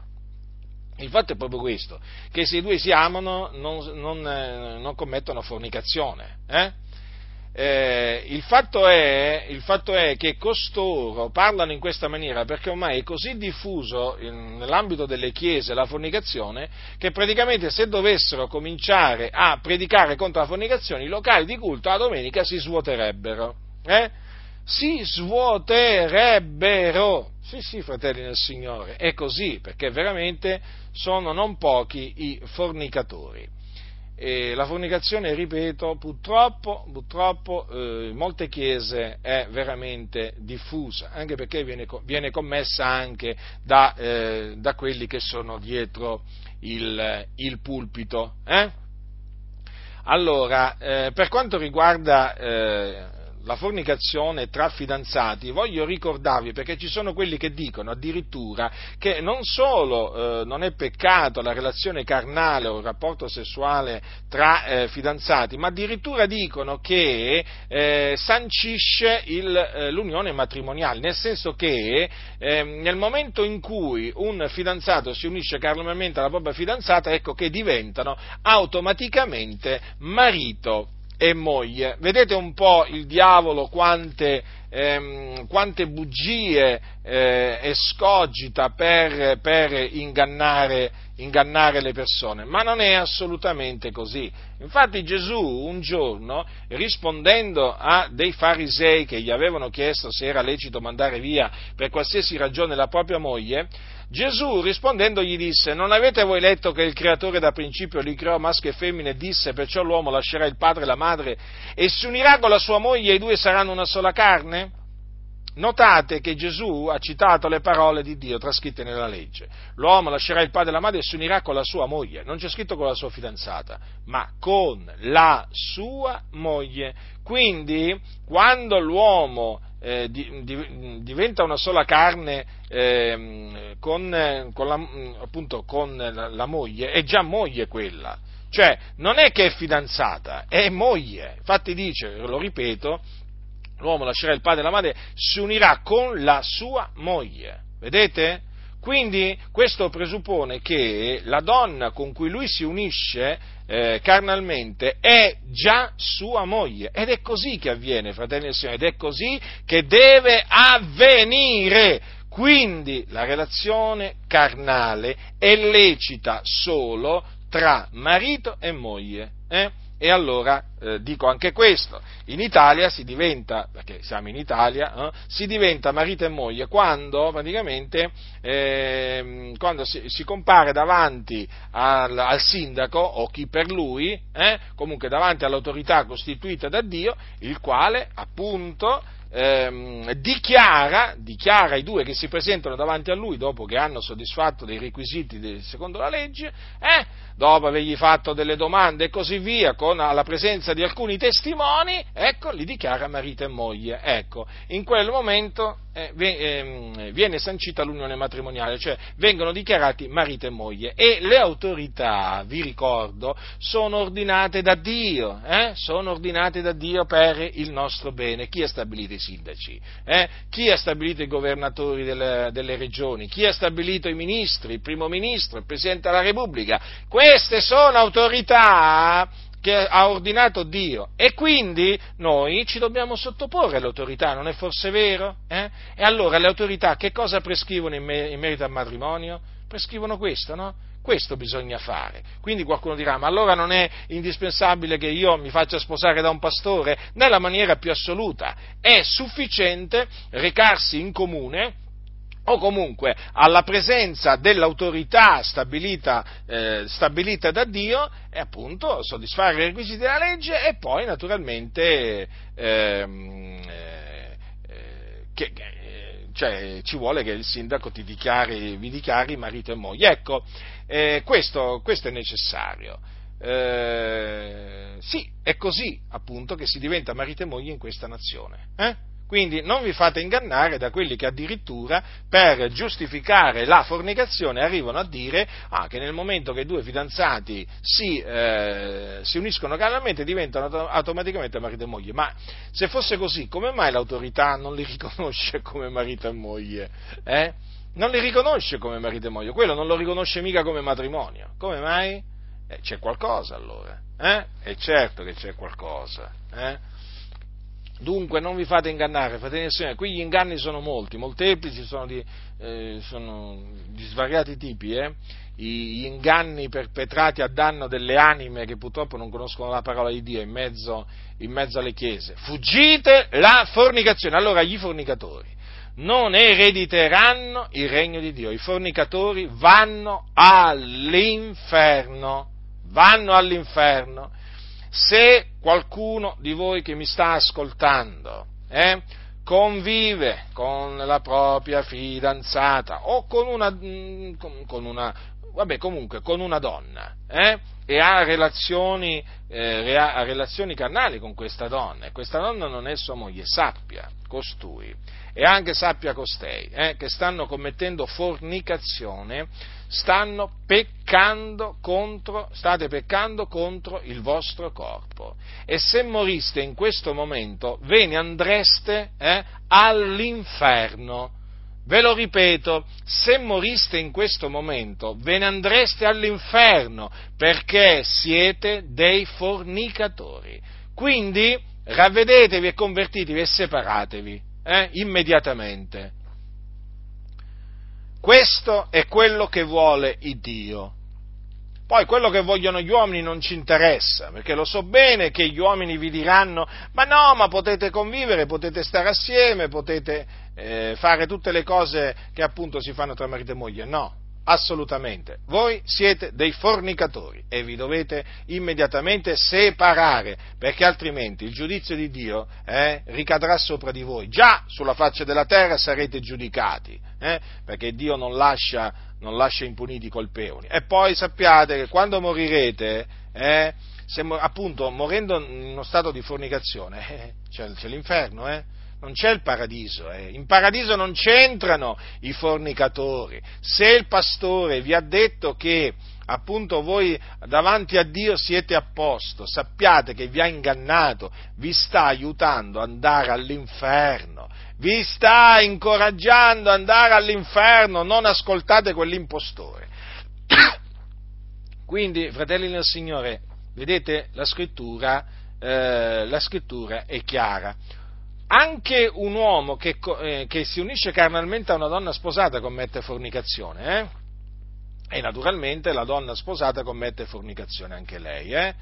Il fatto è proprio questo, che se i due si amano non, non, eh, non commettono fornicazione. Eh? Eh, il, fatto è, il, fatto è, che costoro parlano in questa maniera perché ormai è così diffuso in, nell'ambito delle chiese la fornicazione che praticamente se dovessero cominciare a predicare contro la fornicazione i locali di culto la domenica si svuoterebbero. Eh? Si svuoterebbero. Sì, sì, fratelli nel Signore, è così, perché veramente sono non pochi i fornicatori. e la fornicazione, ripeto, purtroppo, purtroppo eh, in molte chiese è veramente diffusa, anche perché viene, viene commessa anche da, eh, da, quelli che sono dietro il, il pulpito. Eh? Allora, eh, per quanto riguarda eh, la fornicazione tra fidanzati, voglio ricordarvi, perché ci sono quelli che dicono addirittura che non solo eh, non è peccato la relazione carnale o il rapporto sessuale tra eh, fidanzati, ma addirittura dicono che eh, sancisce il, eh, l'unione matrimoniale, nel senso che ehm, nel momento in cui un fidanzato si unisce carnalmente alla propria fidanzata, ecco che diventano automaticamente marito e moglie. Vedete un po' il diavolo quante, ehm, quante bugie eh, escogita per, per ingannare, ingannare, le persone, ma non è assolutamente così. Infatti Gesù un giorno, rispondendo a dei farisei che gli avevano chiesto se era lecito mandare via per qualsiasi ragione la propria moglie, Gesù rispondendo gli disse, non avete voi letto che il creatore da principio li creò maschio e femmine e disse, perciò l'uomo lascerà il padre e la madre e si unirà con la sua moglie e i due saranno una sola carne? Notate che Gesù ha citato le parole di Dio trascritte nella legge. L'uomo lascerà il padre e la madre e si unirà con la sua moglie. Non c'è scritto con la sua fidanzata, ma con la sua moglie. Quindi, quando l'uomo eh, di, di, diventa una sola carne eh, con, con, la, appunto, con la, la moglie, è già moglie quella. Cioè, non è che è fidanzata, è moglie. Infatti dice, lo ripeto, l'uomo lascerà il padre e la madre, si unirà con la sua moglie. Vedete? Quindi questo presuppone che la donna con cui lui si unisce eh, carnalmente è già sua moglie ed è così che avviene, fratelli e signori, ed è così che deve avvenire. Quindi la relazione carnale è lecita solo tra marito e moglie. Eh? E allora eh, dico anche questo, in Italia si diventa, perché siamo in Italia, eh, si diventa marito e moglie quando praticamente eh, quando si, si, compare davanti al, al, sindaco o chi per lui, eh, comunque davanti all'autorità costituita da Dio, il quale appunto ehm, dichiara, dichiara ai due che si presentano davanti a lui dopo che hanno soddisfatto dei requisiti de, secondo la legge, eh, dopo avergli fatto delle domande e così via, con la presenza di alcuni testimoni, ecco, li dichiara marito e moglie. Ecco, in quel momento viene sancita l'unione matrimoniale, cioè vengono dichiarati marito e moglie e le autorità, vi ricordo, sono ordinate da Dio, eh? sono ordinate da Dio per il nostro bene. Chi ha stabilito i sindaci? Eh? Chi ha stabilito i governatori delle, delle, regioni? Chi ha stabilito i ministri, il primo ministro, il Presidente della Repubblica? Queste sono autorità che ha ordinato Dio e quindi noi ci dobbiamo sottoporre all'autorità, non è forse vero? Eh? E allora le autorità che cosa prescrivono in, me- in merito al matrimonio? Prescrivono questo, no? Questo bisogna fare. Quindi qualcuno dirà, ma allora non è indispensabile che io mi faccia sposare da un pastore? Nella maniera più assoluta. È sufficiente recarsi in comune o comunque alla presenza dell'autorità stabilita, eh, stabilita, da Dio e appunto soddisfare i requisiti della legge e poi naturalmente ehm, eh, eh, che, cioè, ci vuole che il sindaco ti dichiari, vi dichiari marito e moglie. Ecco, eh, questo, questo, è necessario. Eh, sì, è così appunto che si diventa marito e moglie in questa nazione. Eh? Quindi non vi fate ingannare da quelli che addirittura per giustificare la fornicazione arrivano a dire ah, che nel momento che due fidanzati si, eh, si uniscono carnalmente diventano automaticamente marito e moglie. Ma se fosse così, come mai l'autorità non li riconosce come marito e moglie? Eh? Non li riconosce come marito e moglie, quello non lo riconosce mica come matrimonio. Come mai? Eh, c'è qualcosa allora. Eh? È certo che c'è qualcosa. Eh? Dunque non vi fate ingannare, fratelli e sorelle, qui gli inganni sono molti, molteplici, sono di, eh, sono di svariati tipi, eh? gli inganni perpetrati a danno delle anime che purtroppo non conoscono la parola di Dio in mezzo, in mezzo alle chiese. Fuggite la fornicazione. Allora gli fornicatori non erediteranno il regno di Dio, i fornicatori vanno all'inferno vanno all'inferno. Se qualcuno di voi che mi sta ascoltando eh, convive con la propria fidanzata o con una, mm, con una vabbè, comunque con una donna eh, e ha relazioni, eh, ha relazioni carnali con questa donna e questa donna non è sua moglie, sappia costui e anche sappia costei eh, che stanno commettendo fornicazione, stanno peccando contro, state peccando contro il vostro corpo. E se moriste in questo momento, ve ne andreste eh, all'inferno. Ve lo ripeto, se moriste in questo momento, ve ne andreste all'inferno perché siete dei fornicatori. Quindi ravvedetevi e convertitevi e separatevi eh, immediatamente. Questo è quello che vuole il Dio. Poi quello che vogliono gli uomini non ci interessa, perché lo so bene che gli uomini vi diranno, ma no, ma potete convivere, potete stare assieme, potete eh, fare tutte le cose che appunto si fanno tra marito e moglie. No, assolutamente. Voi siete dei fornicatori e vi dovete immediatamente separare, perché altrimenti il giudizio di Dio eh, ricadrà sopra di voi. Già sulla faccia della terra sarete giudicati, eh, perché Dio non lascia, non lascia, impuniti i colpevoli. E poi sappiate che quando morirete, eh, se, appunto morendo in uno stato di fornicazione, eh, c'è, c'è l'inferno, eh? non c'è il paradiso, eh. in paradiso non c'entrano i fornicatori. Se il pastore vi ha detto che appunto voi davanti a Dio siete a posto, sappiate che vi ha ingannato, vi sta aiutando ad andare all'inferno, vi sta incoraggiando ad andare all'inferno, non ascoltate quell'impostore. Quindi, fratelli del Signore, vedete la scrittura, eh, la scrittura è chiara anche un uomo che, eh, che, si unisce carnalmente a una donna sposata commette fornicazione, eh? E naturalmente la donna sposata commette fornicazione anche lei, eh?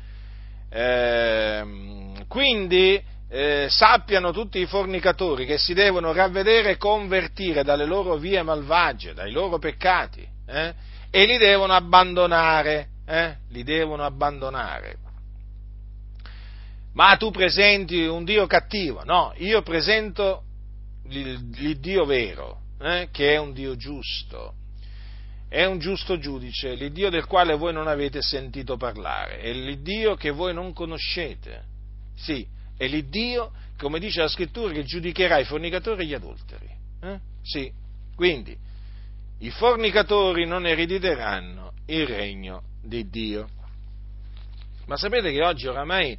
Ehm, quindi eh, sappiano tutti i fornicatori che si devono ravvedere e convertire dalle loro vie malvagie, dai loro peccati, eh? e li devono abbandonare, eh? li devono abbandonare ma tu presenti un Dio cattivo. No, io presento il, Dio vero, eh, che è un Dio giusto. È un giusto giudice, l'Iddio del quale voi non avete sentito parlare, è l'Iddio che voi non conoscete. Sì, è l'Iddio, come dice la scrittura, che giudicherà i fornicatori e gli adulteri. Eh? Sì, quindi i fornicatori non erediteranno il regno di Dio. Ma sapete che oggi oramai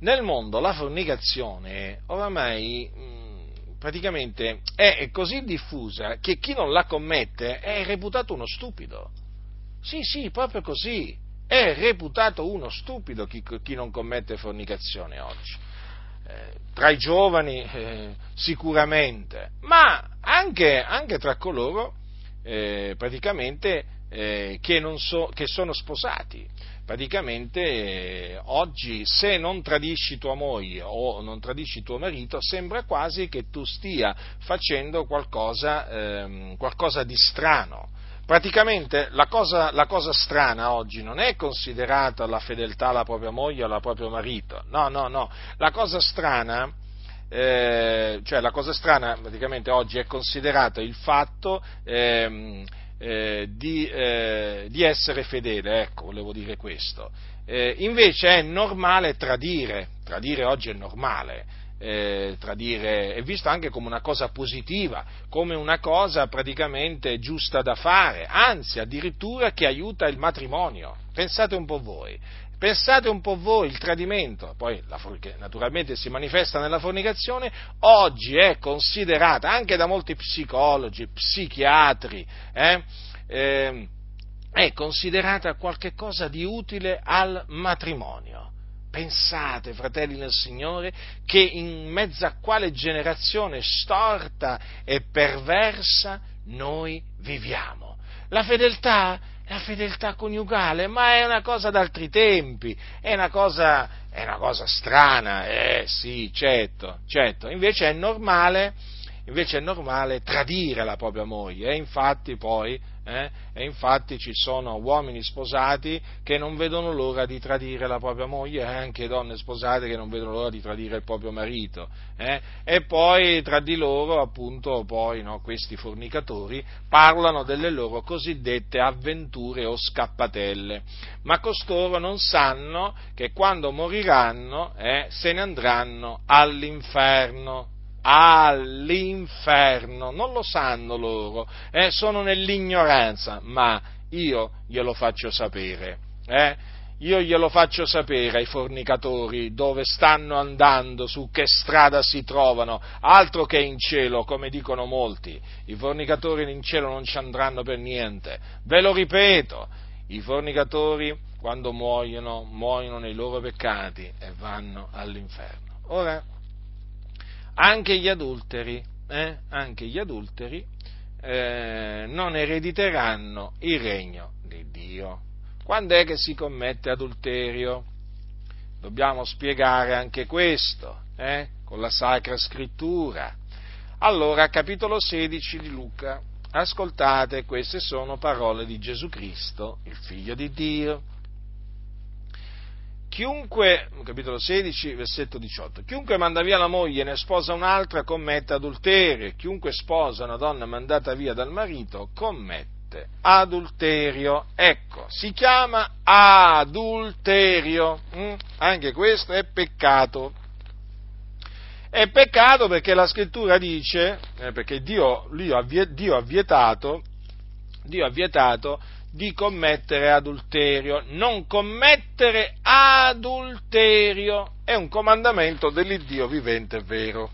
nel mondo la fornicazione oramai mh, praticamente è così diffusa che chi non la commette è reputato uno stupido. Sì, sì, proprio così. È reputato uno stupido chi, chi non commette fornicazione oggi. Eh, tra i giovani eh, sicuramente, ma anche, anche tra coloro eh, praticamente eh, che, so, che sono sposati praticamente eh, oggi se non tradisci tua moglie o non tradisci tuo marito sembra quasi che tu stia facendo qualcosa, ehm, qualcosa di strano. Praticamente la cosa, la cosa, strana oggi non è considerata la fedeltà alla propria moglie o al proprio marito, no, no, no, la cosa strana, eh, cioè la cosa strana praticamente oggi è considerata il fatto eh, eh, di, eh, di, essere fedele, ecco, volevo dire questo. Eh, invece è normale tradire, tradire oggi è normale, eh, tradire è visto anche come una cosa positiva, come una cosa praticamente giusta da fare, anzi addirittura che aiuta il matrimonio. Pensate un po' voi, Pensate un po' voi, il tradimento, poi la, che naturalmente si manifesta nella fornicazione, oggi è considerata anche da molti psicologi, psichiatri, eh, eh, è considerata qualcosa di utile al matrimonio. Pensate, fratelli nel Signore, che in mezzo a quale generazione storta e perversa noi viviamo. La fedeltà? La fedeltà coniugale, ma è una cosa d'altri tempi, è una cosa, è una cosa strana, eh sì, certo, certo, invece è normale, invece è normale tradire la propria moglie e infatti poi eh? E infatti ci sono uomini sposati che non vedono l'ora di tradire la propria moglie e anche donne sposate che non vedono l'ora di tradire il proprio marito. Eh? E poi tra di loro, appunto, poi no, questi fornicatori parlano delle loro cosiddette avventure o scappatelle. Ma costoro non sanno che quando moriranno eh, se ne andranno all'inferno all'inferno, non lo sanno loro, eh, sono nell'ignoranza, ma io glielo faccio sapere. Eh? Io glielo faccio sapere ai fornicatori dove stanno andando, su che strada si trovano, altro che in cielo, come dicono molti. I fornicatori in cielo non ci andranno per niente. Ve lo ripeto, i fornicatori quando muoiono, muoiono nei loro peccati e vanno all'inferno. Ora, anche gli adulteri, eh, anche gli adulteri eh, non erediteranno il regno di Dio. Quando è che si commette adulterio? Dobbiamo spiegare anche questo eh, con la Sacra Scrittura. Allora, capitolo 16 di Luca, ascoltate, queste sono parole di Gesù Cristo, il Figlio di Dio chiunque, capitolo 16, versetto 18, chiunque manda via la moglie e ne sposa un'altra commette adulterio, chiunque sposa una donna mandata via dal marito commette adulterio. Ecco, si chiama adulterio. Mm? Anche questo è peccato. È peccato perché la scrittura dice, eh, perché Dio, Dio, ha vietato, Dio ha vietato di commettere adulterio. Non commettere adulterio è un comandamento dell'Iddio vivente e vero.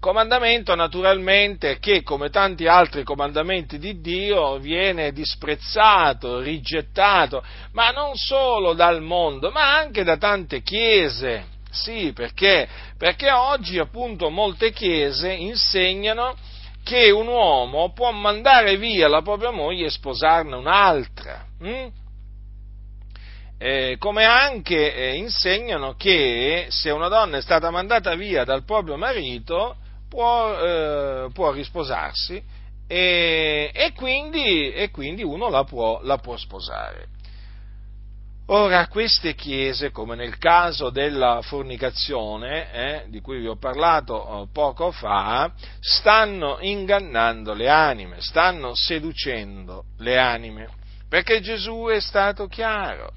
Comandamento naturalmente che, come tanti altri comandamenti di Dio, viene disprezzato, rigettato, ma non solo dal mondo, ma anche da tante chiese. Sì, perché? Perché oggi appunto molte chiese insegnano che un uomo può mandare via la propria moglie e sposarne un'altra. Hm? Eh, come anche eh, insegnano che se una donna è stata mandata via dal proprio marito può, eh, può risposarsi e, e, quindi, e, quindi, uno la può, la può sposare. Ora, queste chiese, come nel caso della fornicazione, eh, di cui vi ho parlato eh, poco fa, stanno ingannando le anime, stanno seducendo le anime, perché Gesù è stato chiaro.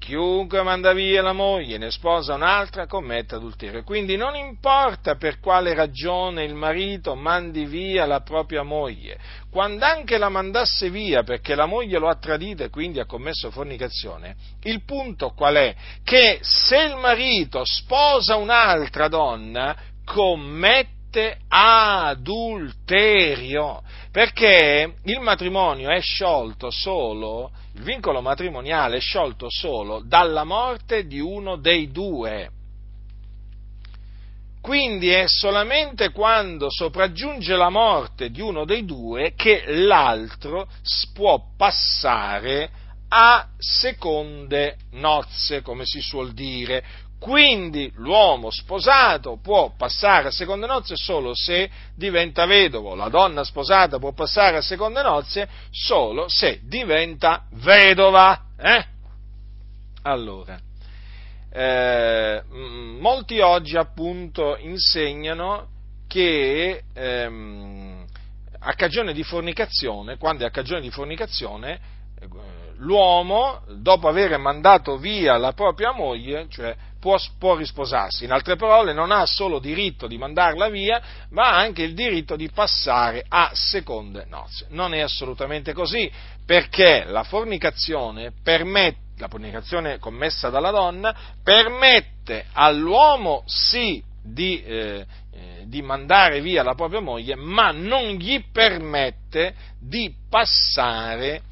Chiunque manda via la moglie e ne sposa un'altra commette adulterio. Quindi non importa per quale ragione il marito mandi via la propria moglie, quando anche la mandasse via perché la moglie lo ha tradito e quindi ha commesso fornicazione, il punto qual è? Che se il marito sposa un'altra donna, commette adulterio, perché il matrimonio è sciolto solo il vincolo matrimoniale è sciolto solo dalla morte di uno dei due. Quindi è solamente quando sopraggiunge la morte di uno dei due che l'altro può passare a seconde nozze, come si suol dire. Quindi l'uomo sposato può passare a seconde nozze solo se diventa vedovo, la donna sposata può passare a seconde nozze solo se diventa vedova. Eh? Allora, eh, molti oggi appunto insegnano che ehm, a cagione di fornicazione, quando è a cagione di fornicazione, eh, l'uomo, dopo aver mandato via la propria moglie, cioè può, può, risposarsi. In altre parole, non ha solo diritto di mandarla via, ma ha anche il diritto di passare a seconde nozze. Non è assolutamente così, perché la fornicazione permette la fornicazione commessa dalla donna permette all'uomo sì di, eh, eh, di, mandare via la propria moglie, ma non gli permette di passare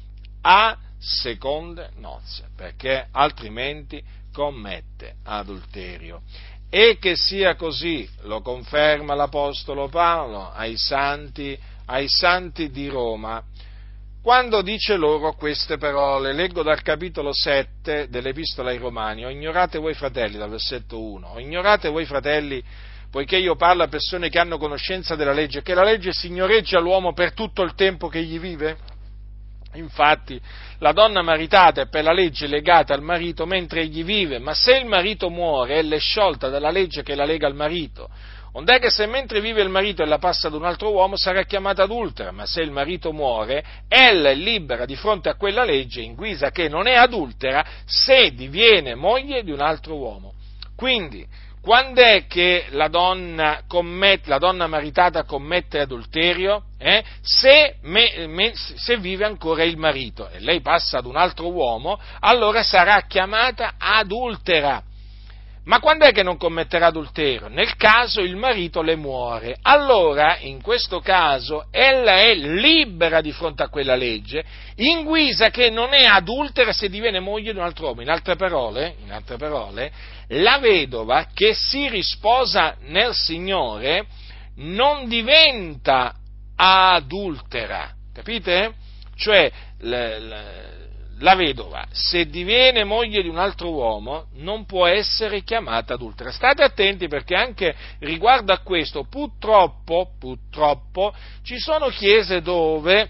a seconde nozze, perché altrimenti commette adulterio. E che sia così, lo conferma l'Apostolo Paolo ai santi, ai santi di Roma, quando dice loro queste parole, leggo dal capitolo 7 dell'Epistola ai Romani, o ignorate voi fratelli, dal versetto 1, o ignorate voi fratelli poiché io parlo a persone che hanno conoscenza della legge, che la legge signoreggia l'uomo per tutto il tempo che gli vive? Infatti, la donna maritata è per la legge legata al marito mentre egli vive, ma se il marito muore, ella è sciolta dalla legge che la lega al marito. Ond'è che se mentre vive il marito ella passa ad un altro uomo sarà chiamata adultera, ma se il marito muore, ella è libera di fronte a quella legge in guisa che non è adultera se diviene moglie di un altro uomo. Quindi, quando è che la donna, commette, la donna maritata commette adulterio? Eh? Se, me, me, se, vive ancora il marito e lei passa ad un altro uomo, allora sarà chiamata adultera. Ma quando è che non commetterà adulterio? Nel caso il marito le muore. Allora, in questo caso, ella è libera di fronte a quella legge, in guisa che non è adultera se diviene moglie di un altro uomo. In altre parole, in altre parole la vedova che si risposa nel Signore non diventa adultera. Capite? Cioè, le, le, la vedova, se diviene moglie di un altro uomo, non può essere chiamata adultera. State attenti perché anche riguardo a questo, purtroppo, purtroppo, ci sono chiese dove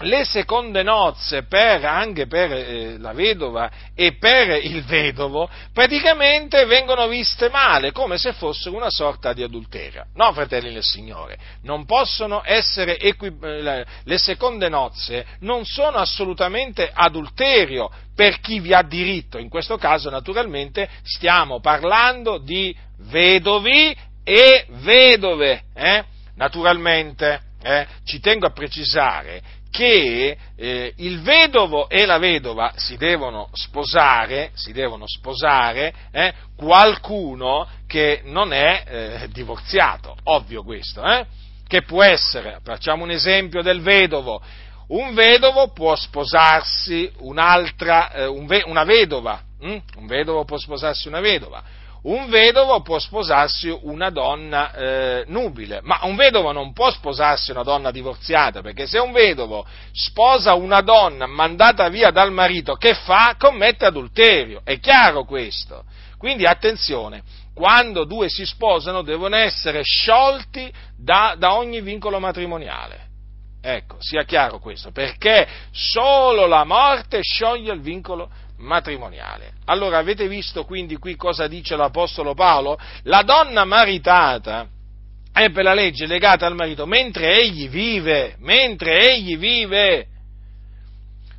le seconde nozze per, anche per eh, la vedova e per il vedovo praticamente vengono viste male, come se fossero una sorta di adulterio. No, fratelli del Signore, non possono essere equi- eh, le seconde nozze non sono assolutamente adulterio per chi vi ha diritto. In questo caso, naturalmente, stiamo parlando di vedovi e vedove. Eh? Naturalmente, eh, ci tengo a precisare che eh, il vedovo e la vedova si devono sposare, si devono sposare eh, qualcuno che non è eh, divorziato, ovvio questo, eh? che può essere, facciamo un esempio del vedovo, un vedovo può sposarsi un'altra, eh, un ve- una vedova, hm? un vedovo può sposarsi una vedova, un vedovo può sposarsi una donna eh, nubile, ma un vedovo non può sposarsi una donna divorziata, perché se un vedovo sposa una donna mandata via dal marito, che fa? Commette adulterio, è chiaro questo. Quindi attenzione, quando due si sposano devono essere sciolti da, da ogni vincolo matrimoniale. Ecco, sia chiaro questo, perché solo la morte scioglie il vincolo matrimoniale. Allora avete visto quindi qui cosa dice l'Apostolo Paolo? La donna maritata è per la legge legata al marito mentre egli vive, mentre egli vive.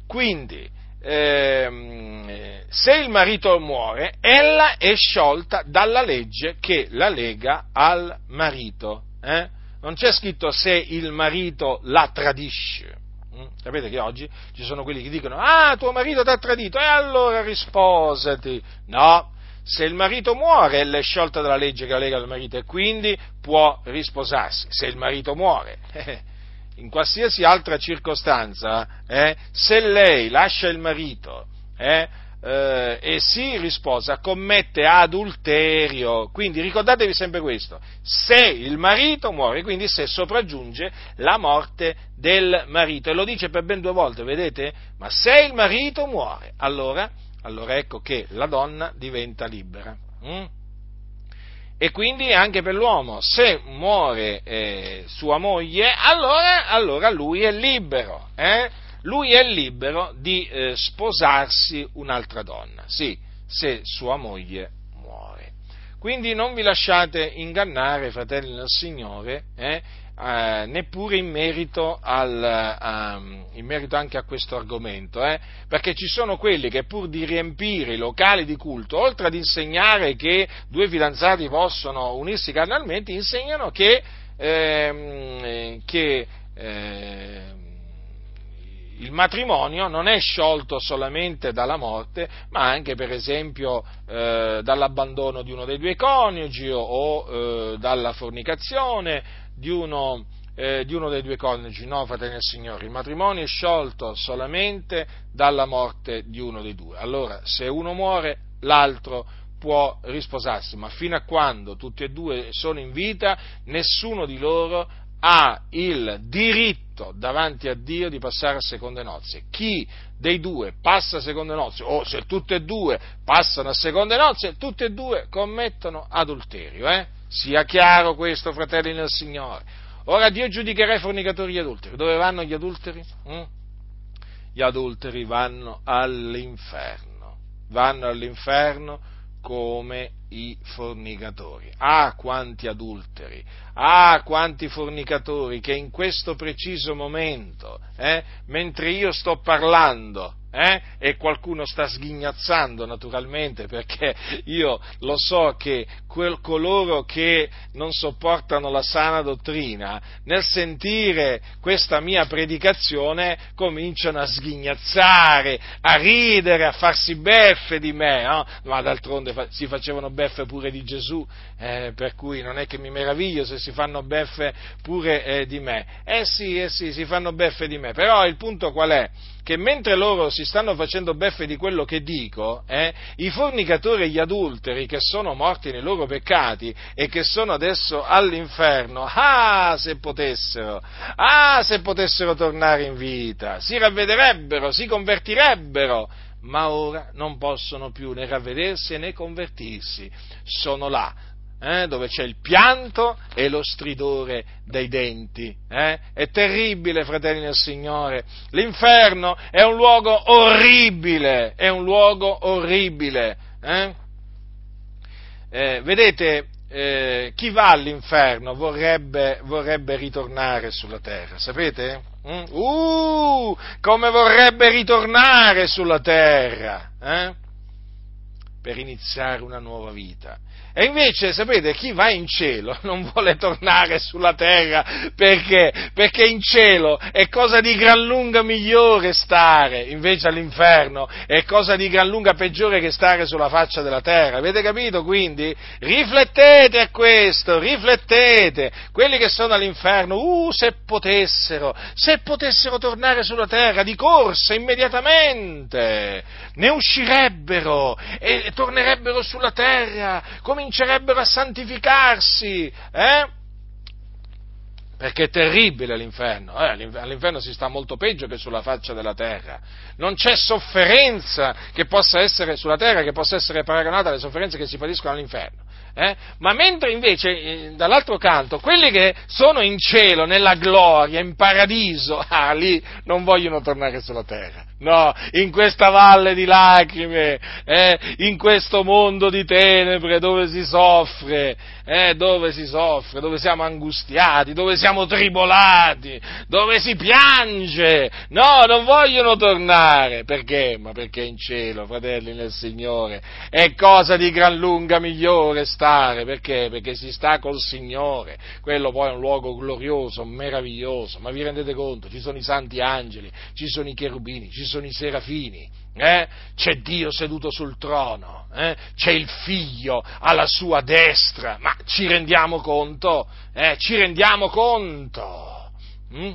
Quindi, ehm, se il marito muore, ella è sciolta dalla legge che la lega al marito. Eh? Non c'è scritto se il marito la tradisce. Mm? Sapete che oggi ci sono quelli che dicono, ah, tuo marito ti ha tradito, e allora risposati. No, se il marito muore, è sciolta dalla legge che la lega al marito e quindi può risposarsi. Se il marito muore, in qualsiasi altra circostanza, eh, se lei lascia il marito, eh, eh, e si risposa commette adulterio. Quindi ricordatevi sempre questo, se il marito muore, quindi se sopraggiunge la morte del marito, e lo dice per ben due volte, vedete? Ma se il marito muore, allora, allora ecco che la donna diventa libera. Mm? E quindi anche per l'uomo, se muore eh, sua moglie, allora, allora lui è libero. Eh? Lui è libero di eh, sposarsi un'altra donna, sì, se sua moglie muore. Quindi non vi lasciate ingannare, fratelli del Signore, eh, eh, neppure in merito, al, um, in merito, anche a questo argomento, eh, perché ci sono quelli che pur di riempire i locali di culto, oltre ad insegnare che due fidanzati possono unirsi carnalmente, insegnano che, ehm, che eh, il matrimonio non è sciolto solamente dalla morte, ma anche per esempio eh, dall'abbandono di uno dei due coniugi o, eh, dalla fornicazione di uno, eh, di uno, dei due coniugi. No, fratelli e signori, il matrimonio è sciolto solamente dalla morte di uno dei due. Allora, se uno muore, l'altro può risposarsi, ma fino a quando tutti e due sono in vita, nessuno di loro ha il diritto davanti a Dio di passare a seconde nozze. Chi dei due passa a seconde nozze, o se tutte e due passano a seconde nozze, tutte e due commettono adulterio. Eh? Sia chiaro questo, fratelli nel Signore. Ora Dio giudicherà i fornicatori e gli adulteri. Dove vanno gli adulteri? Mm? Gli adulteri vanno all'inferno. Vanno all'inferno come i fornicatori. Ah, quanti adulteri, ah, quanti fornicatori che in questo preciso momento, eh, mentre io sto parlando, eh? e qualcuno sta sghignazzando naturalmente perché io lo so che quel, coloro che non sopportano la sana dottrina nel sentire questa mia predicazione cominciano a sghignazzare, a ridere, a farsi beffe di me, no? ma d'altronde si facevano beffe pure di Gesù, eh, per cui non è che mi meraviglio se si fanno beffe pure eh, di me. Eh sì, eh sì, si fanno beffe di me, però il punto qual è? Che mentre loro si stanno facendo beffe di quello che dico, eh, i fornicatori e gli adulteri che sono morti nei loro peccati e che sono adesso all'inferno, ah, se potessero, ah, se potessero tornare in vita, si ravvederebbero, si convertirebbero, ma ora non possono più né ravvedersi né convertirsi, sono là eh, dove c'è il pianto e lo stridore dei denti. Eh? È terribile, fratelli del Signore. L'inferno è un luogo orribile, è un luogo orribile. Eh? eh vedete, eh, chi va all'inferno vorrebbe, vorrebbe, ritornare sulla terra, sapete? Mm? Uh, come vorrebbe ritornare sulla terra eh? per iniziare una nuova vita. E invece, sapete, chi va in cielo non vuole tornare sulla terra perché? Perché in cielo è cosa di gran lunga migliore stare, invece all'inferno è cosa di gran lunga peggiore che stare sulla faccia della terra. Avete capito? Quindi riflettete a questo, riflettete. Quelli che sono all'inferno, uh, se potessero, se potessero tornare sulla terra di corsa immediatamente, ne uscirebbero e tornerebbero sulla terra come comincerebbero a santificarsi, eh? perché è terribile l'inferno, eh? all'inferno si sta molto peggio che sulla faccia della terra, non c'è sofferenza che possa essere sulla terra che possa essere paragonata alle sofferenze che si patiscono all'inferno. Eh? Ma mentre invece, eh, dall'altro canto, quelli che sono in cielo, nella gloria, in paradiso, ah, lì non vogliono tornare sulla terra. No, in questa valle di lacrime, eh, in questo mondo di tenebre dove si soffre, eh, dove si soffre, dove siamo angustiati, dove siamo tribolati, dove si piange. No, non vogliono tornare. Perché? Ma perché in cielo, fratelli nel Signore, è cosa di gran lunga migliore stare. Perché? Perché si sta col Signore. Quello poi è un luogo glorioso, meraviglioso. Ma vi rendete conto? Ci sono i santi angeli, ci sono i cherubini, ci sono sono i serafini, eh? c'è Dio seduto sul trono, eh? c'è il figlio alla sua destra, ma ci rendiamo conto? Eh? Ci rendiamo conto? Mm?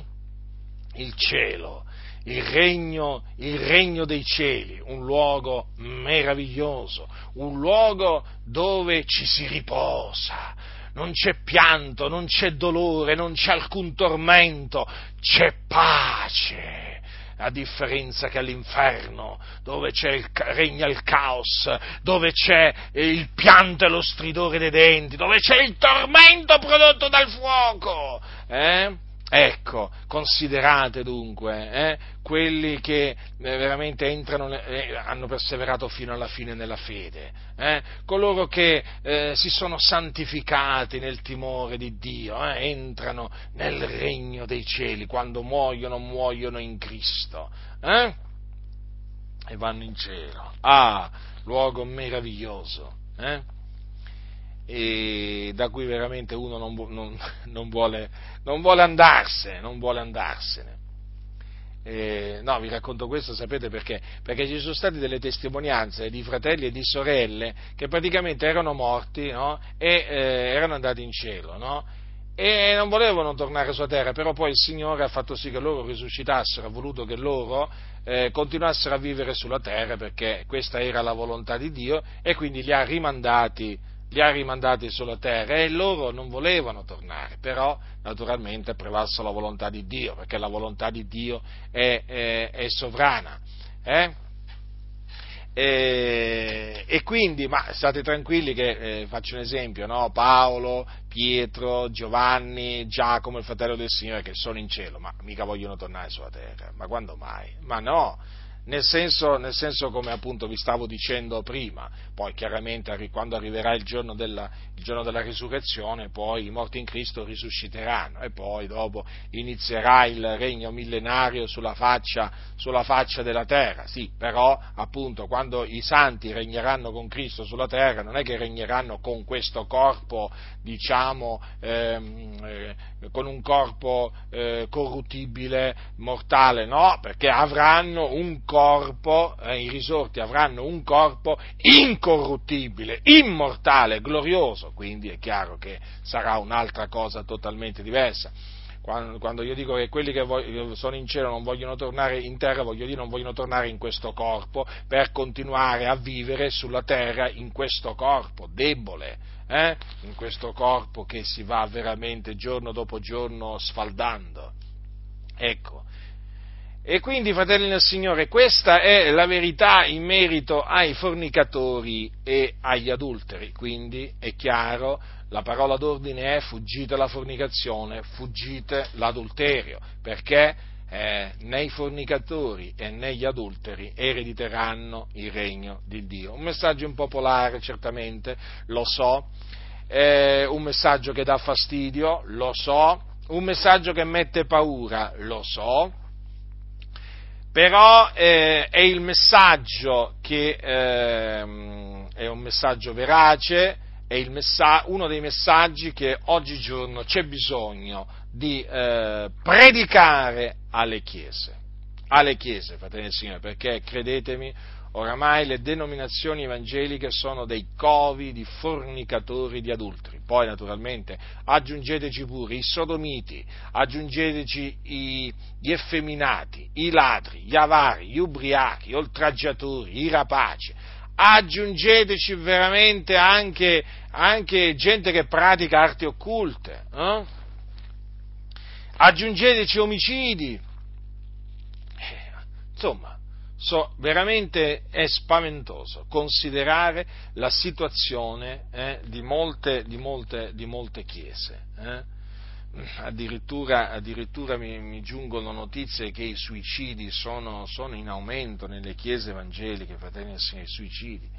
Il cielo, il regno, il regno dei cieli, un luogo meraviglioso, un luogo dove ci si riposa, non c'è pianto, non c'è dolore, non c'è alcun tormento, c'è pace a differenza che all'inferno, dove il, regna il caos, dove c'è il pianto e lo stridore dei denti, dove c'è il tormento prodotto dal fuoco. Eh? Ecco, considerate dunque eh, quelli che eh, veramente entrano, eh, hanno perseverato fino alla fine nella fede, eh, coloro che eh, si sono santificati nel timore di Dio, eh, entrano nel regno dei cieli, quando muoiono, muoiono in Cristo e vanno in cielo. Ah, luogo meraviglioso e da cui veramente uno non, non, non, vuole, non vuole, andarsene, non vuole andarsene. Eh, no, vi racconto questo, sapete perché? Perché ci sono state delle testimonianze di fratelli e di sorelle che praticamente erano morti no? e eh, erano andati in cielo, no? e non volevano tornare sulla terra, però poi il Signore ha fatto sì che loro risuscitassero, ha voluto che loro eh, continuassero a vivere sulla terra perché questa era la volontà di Dio e quindi li ha rimandati li ha rimandati sulla terra e loro non volevano tornare, però naturalmente è prevalso la volontà di Dio, perché la volontà di Dio è, è, è sovrana. Eh? E, e, quindi, ma state tranquilli che, eh, faccio un esempio, no? Paolo, Pietro, Giovanni, Giacomo, il fratello del Signore, che sono in cielo, ma mica vogliono tornare sulla terra, ma quando mai? Ma no, nel senso, nel senso, come appunto vi stavo dicendo prima, poi chiaramente quando arriverà il giorno, della, il giorno, della, risurrezione, poi i morti in Cristo risusciteranno e poi dopo inizierà il regno millenario sulla faccia, sulla faccia della terra. Sì, però appunto quando i santi regneranno con Cristo sulla terra non è che regneranno con questo corpo, diciamo, ehm, eh, con un corpo eh, corruttibile, mortale, no, perché avranno un corpo, eh, i risorti avranno un corpo incorruttibile, immortale, glorioso, quindi è chiaro che sarà un'altra cosa totalmente diversa. Quando, io dico che quelli che sono in cielo non vogliono tornare in terra, voglio dire non vogliono tornare in questo corpo per continuare a vivere sulla terra in questo corpo debole, eh? in questo corpo che si va veramente giorno dopo giorno sfaldando. Ecco, e quindi, fratelli del Signore, questa è la verità in merito ai fornicatori e agli adulteri. Quindi è chiaro, la parola d'ordine è fuggite la fornicazione, fuggite l'adulterio, perché eh, né i fornicatori e né gli adulteri erediteranno il regno di Dio. Un messaggio impopolare, certamente, lo so, eh, un messaggio che dà fastidio, lo so, un messaggio che mette paura, lo so, però eh, è il messaggio che eh, è un messaggio verace, è messa- uno dei messaggi che oggigiorno c'è bisogno di eh, predicare alle chiese, alle chiese, fratelli del Signore, perché credetemi, Oramai le denominazioni evangeliche sono dei covi di fornicatori di adulteri. Poi naturalmente aggiungeteci pure i sodomiti, aggiungeteci i, gli effeminati, i ladri, gli avari, gli ubriachi, gli oltraggiatori, i rapaci. Aggiungeteci veramente anche, anche gente che pratica arti occulte. Eh? Aggiungeteci omicidi. Eh, insomma, So, veramente è spaventoso considerare la situazione eh, di, molte, di, molte, di, molte, chiese. Eh. Addirittura, addirittura mi, mi, giungono notizie che i suicidi sono, sono, in aumento nelle chiese evangeliche, fratelli e signori, suicidi,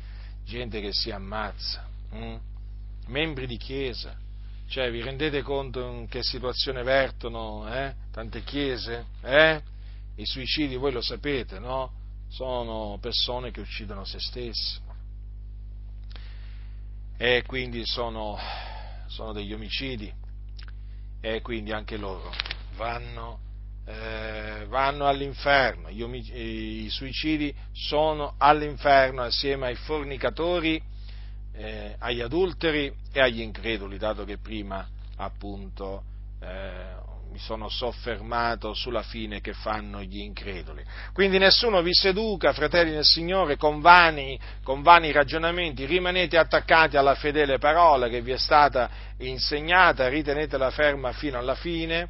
gente che si ammazza, hm? membri di chiesa. Cioè, vi rendete conto in che situazione vertono eh? tante chiese? Eh? I suicidi, voi lo sapete, no? Sono persone che uccidono se stesse. E quindi sono, sono degli omicidi. E quindi anche loro vanno, eh, vanno all'inferno, omic- i suicidi sono all'inferno assieme ai fornicatori, eh, agli adulteri e agli increduli, dato che prima appunto eh, mi sono soffermato sulla fine che fanno gli increduli. Quindi nessuno vi seduca, fratelli del Signore, con vani, con vani ragionamenti, rimanete attaccati alla fedele parola che vi è stata insegnata, ritenetela ferma fino alla fine.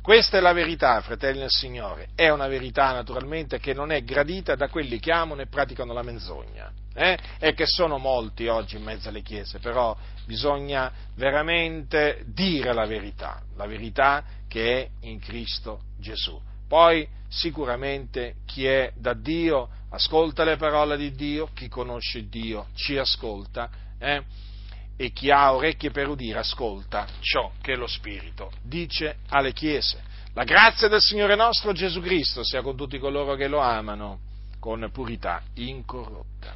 Questa è la verità, fratelli del Signore, è una verità naturalmente che non è gradita da quelli che amano e praticano la menzogna eh? e che sono molti oggi in mezzo alle chiese, però bisogna veramente dire la verità, la verità che è in Cristo Gesù. Poi sicuramente chi è da Dio ascolta le parole di Dio, chi conosce Dio ci ascolta eh? e chi ha orecchie per udire ascolta ciò che lo Spirito dice alle chiese. La grazia del Signore nostro Gesù Cristo sia con tutti coloro che lo amano con purità incorrotta.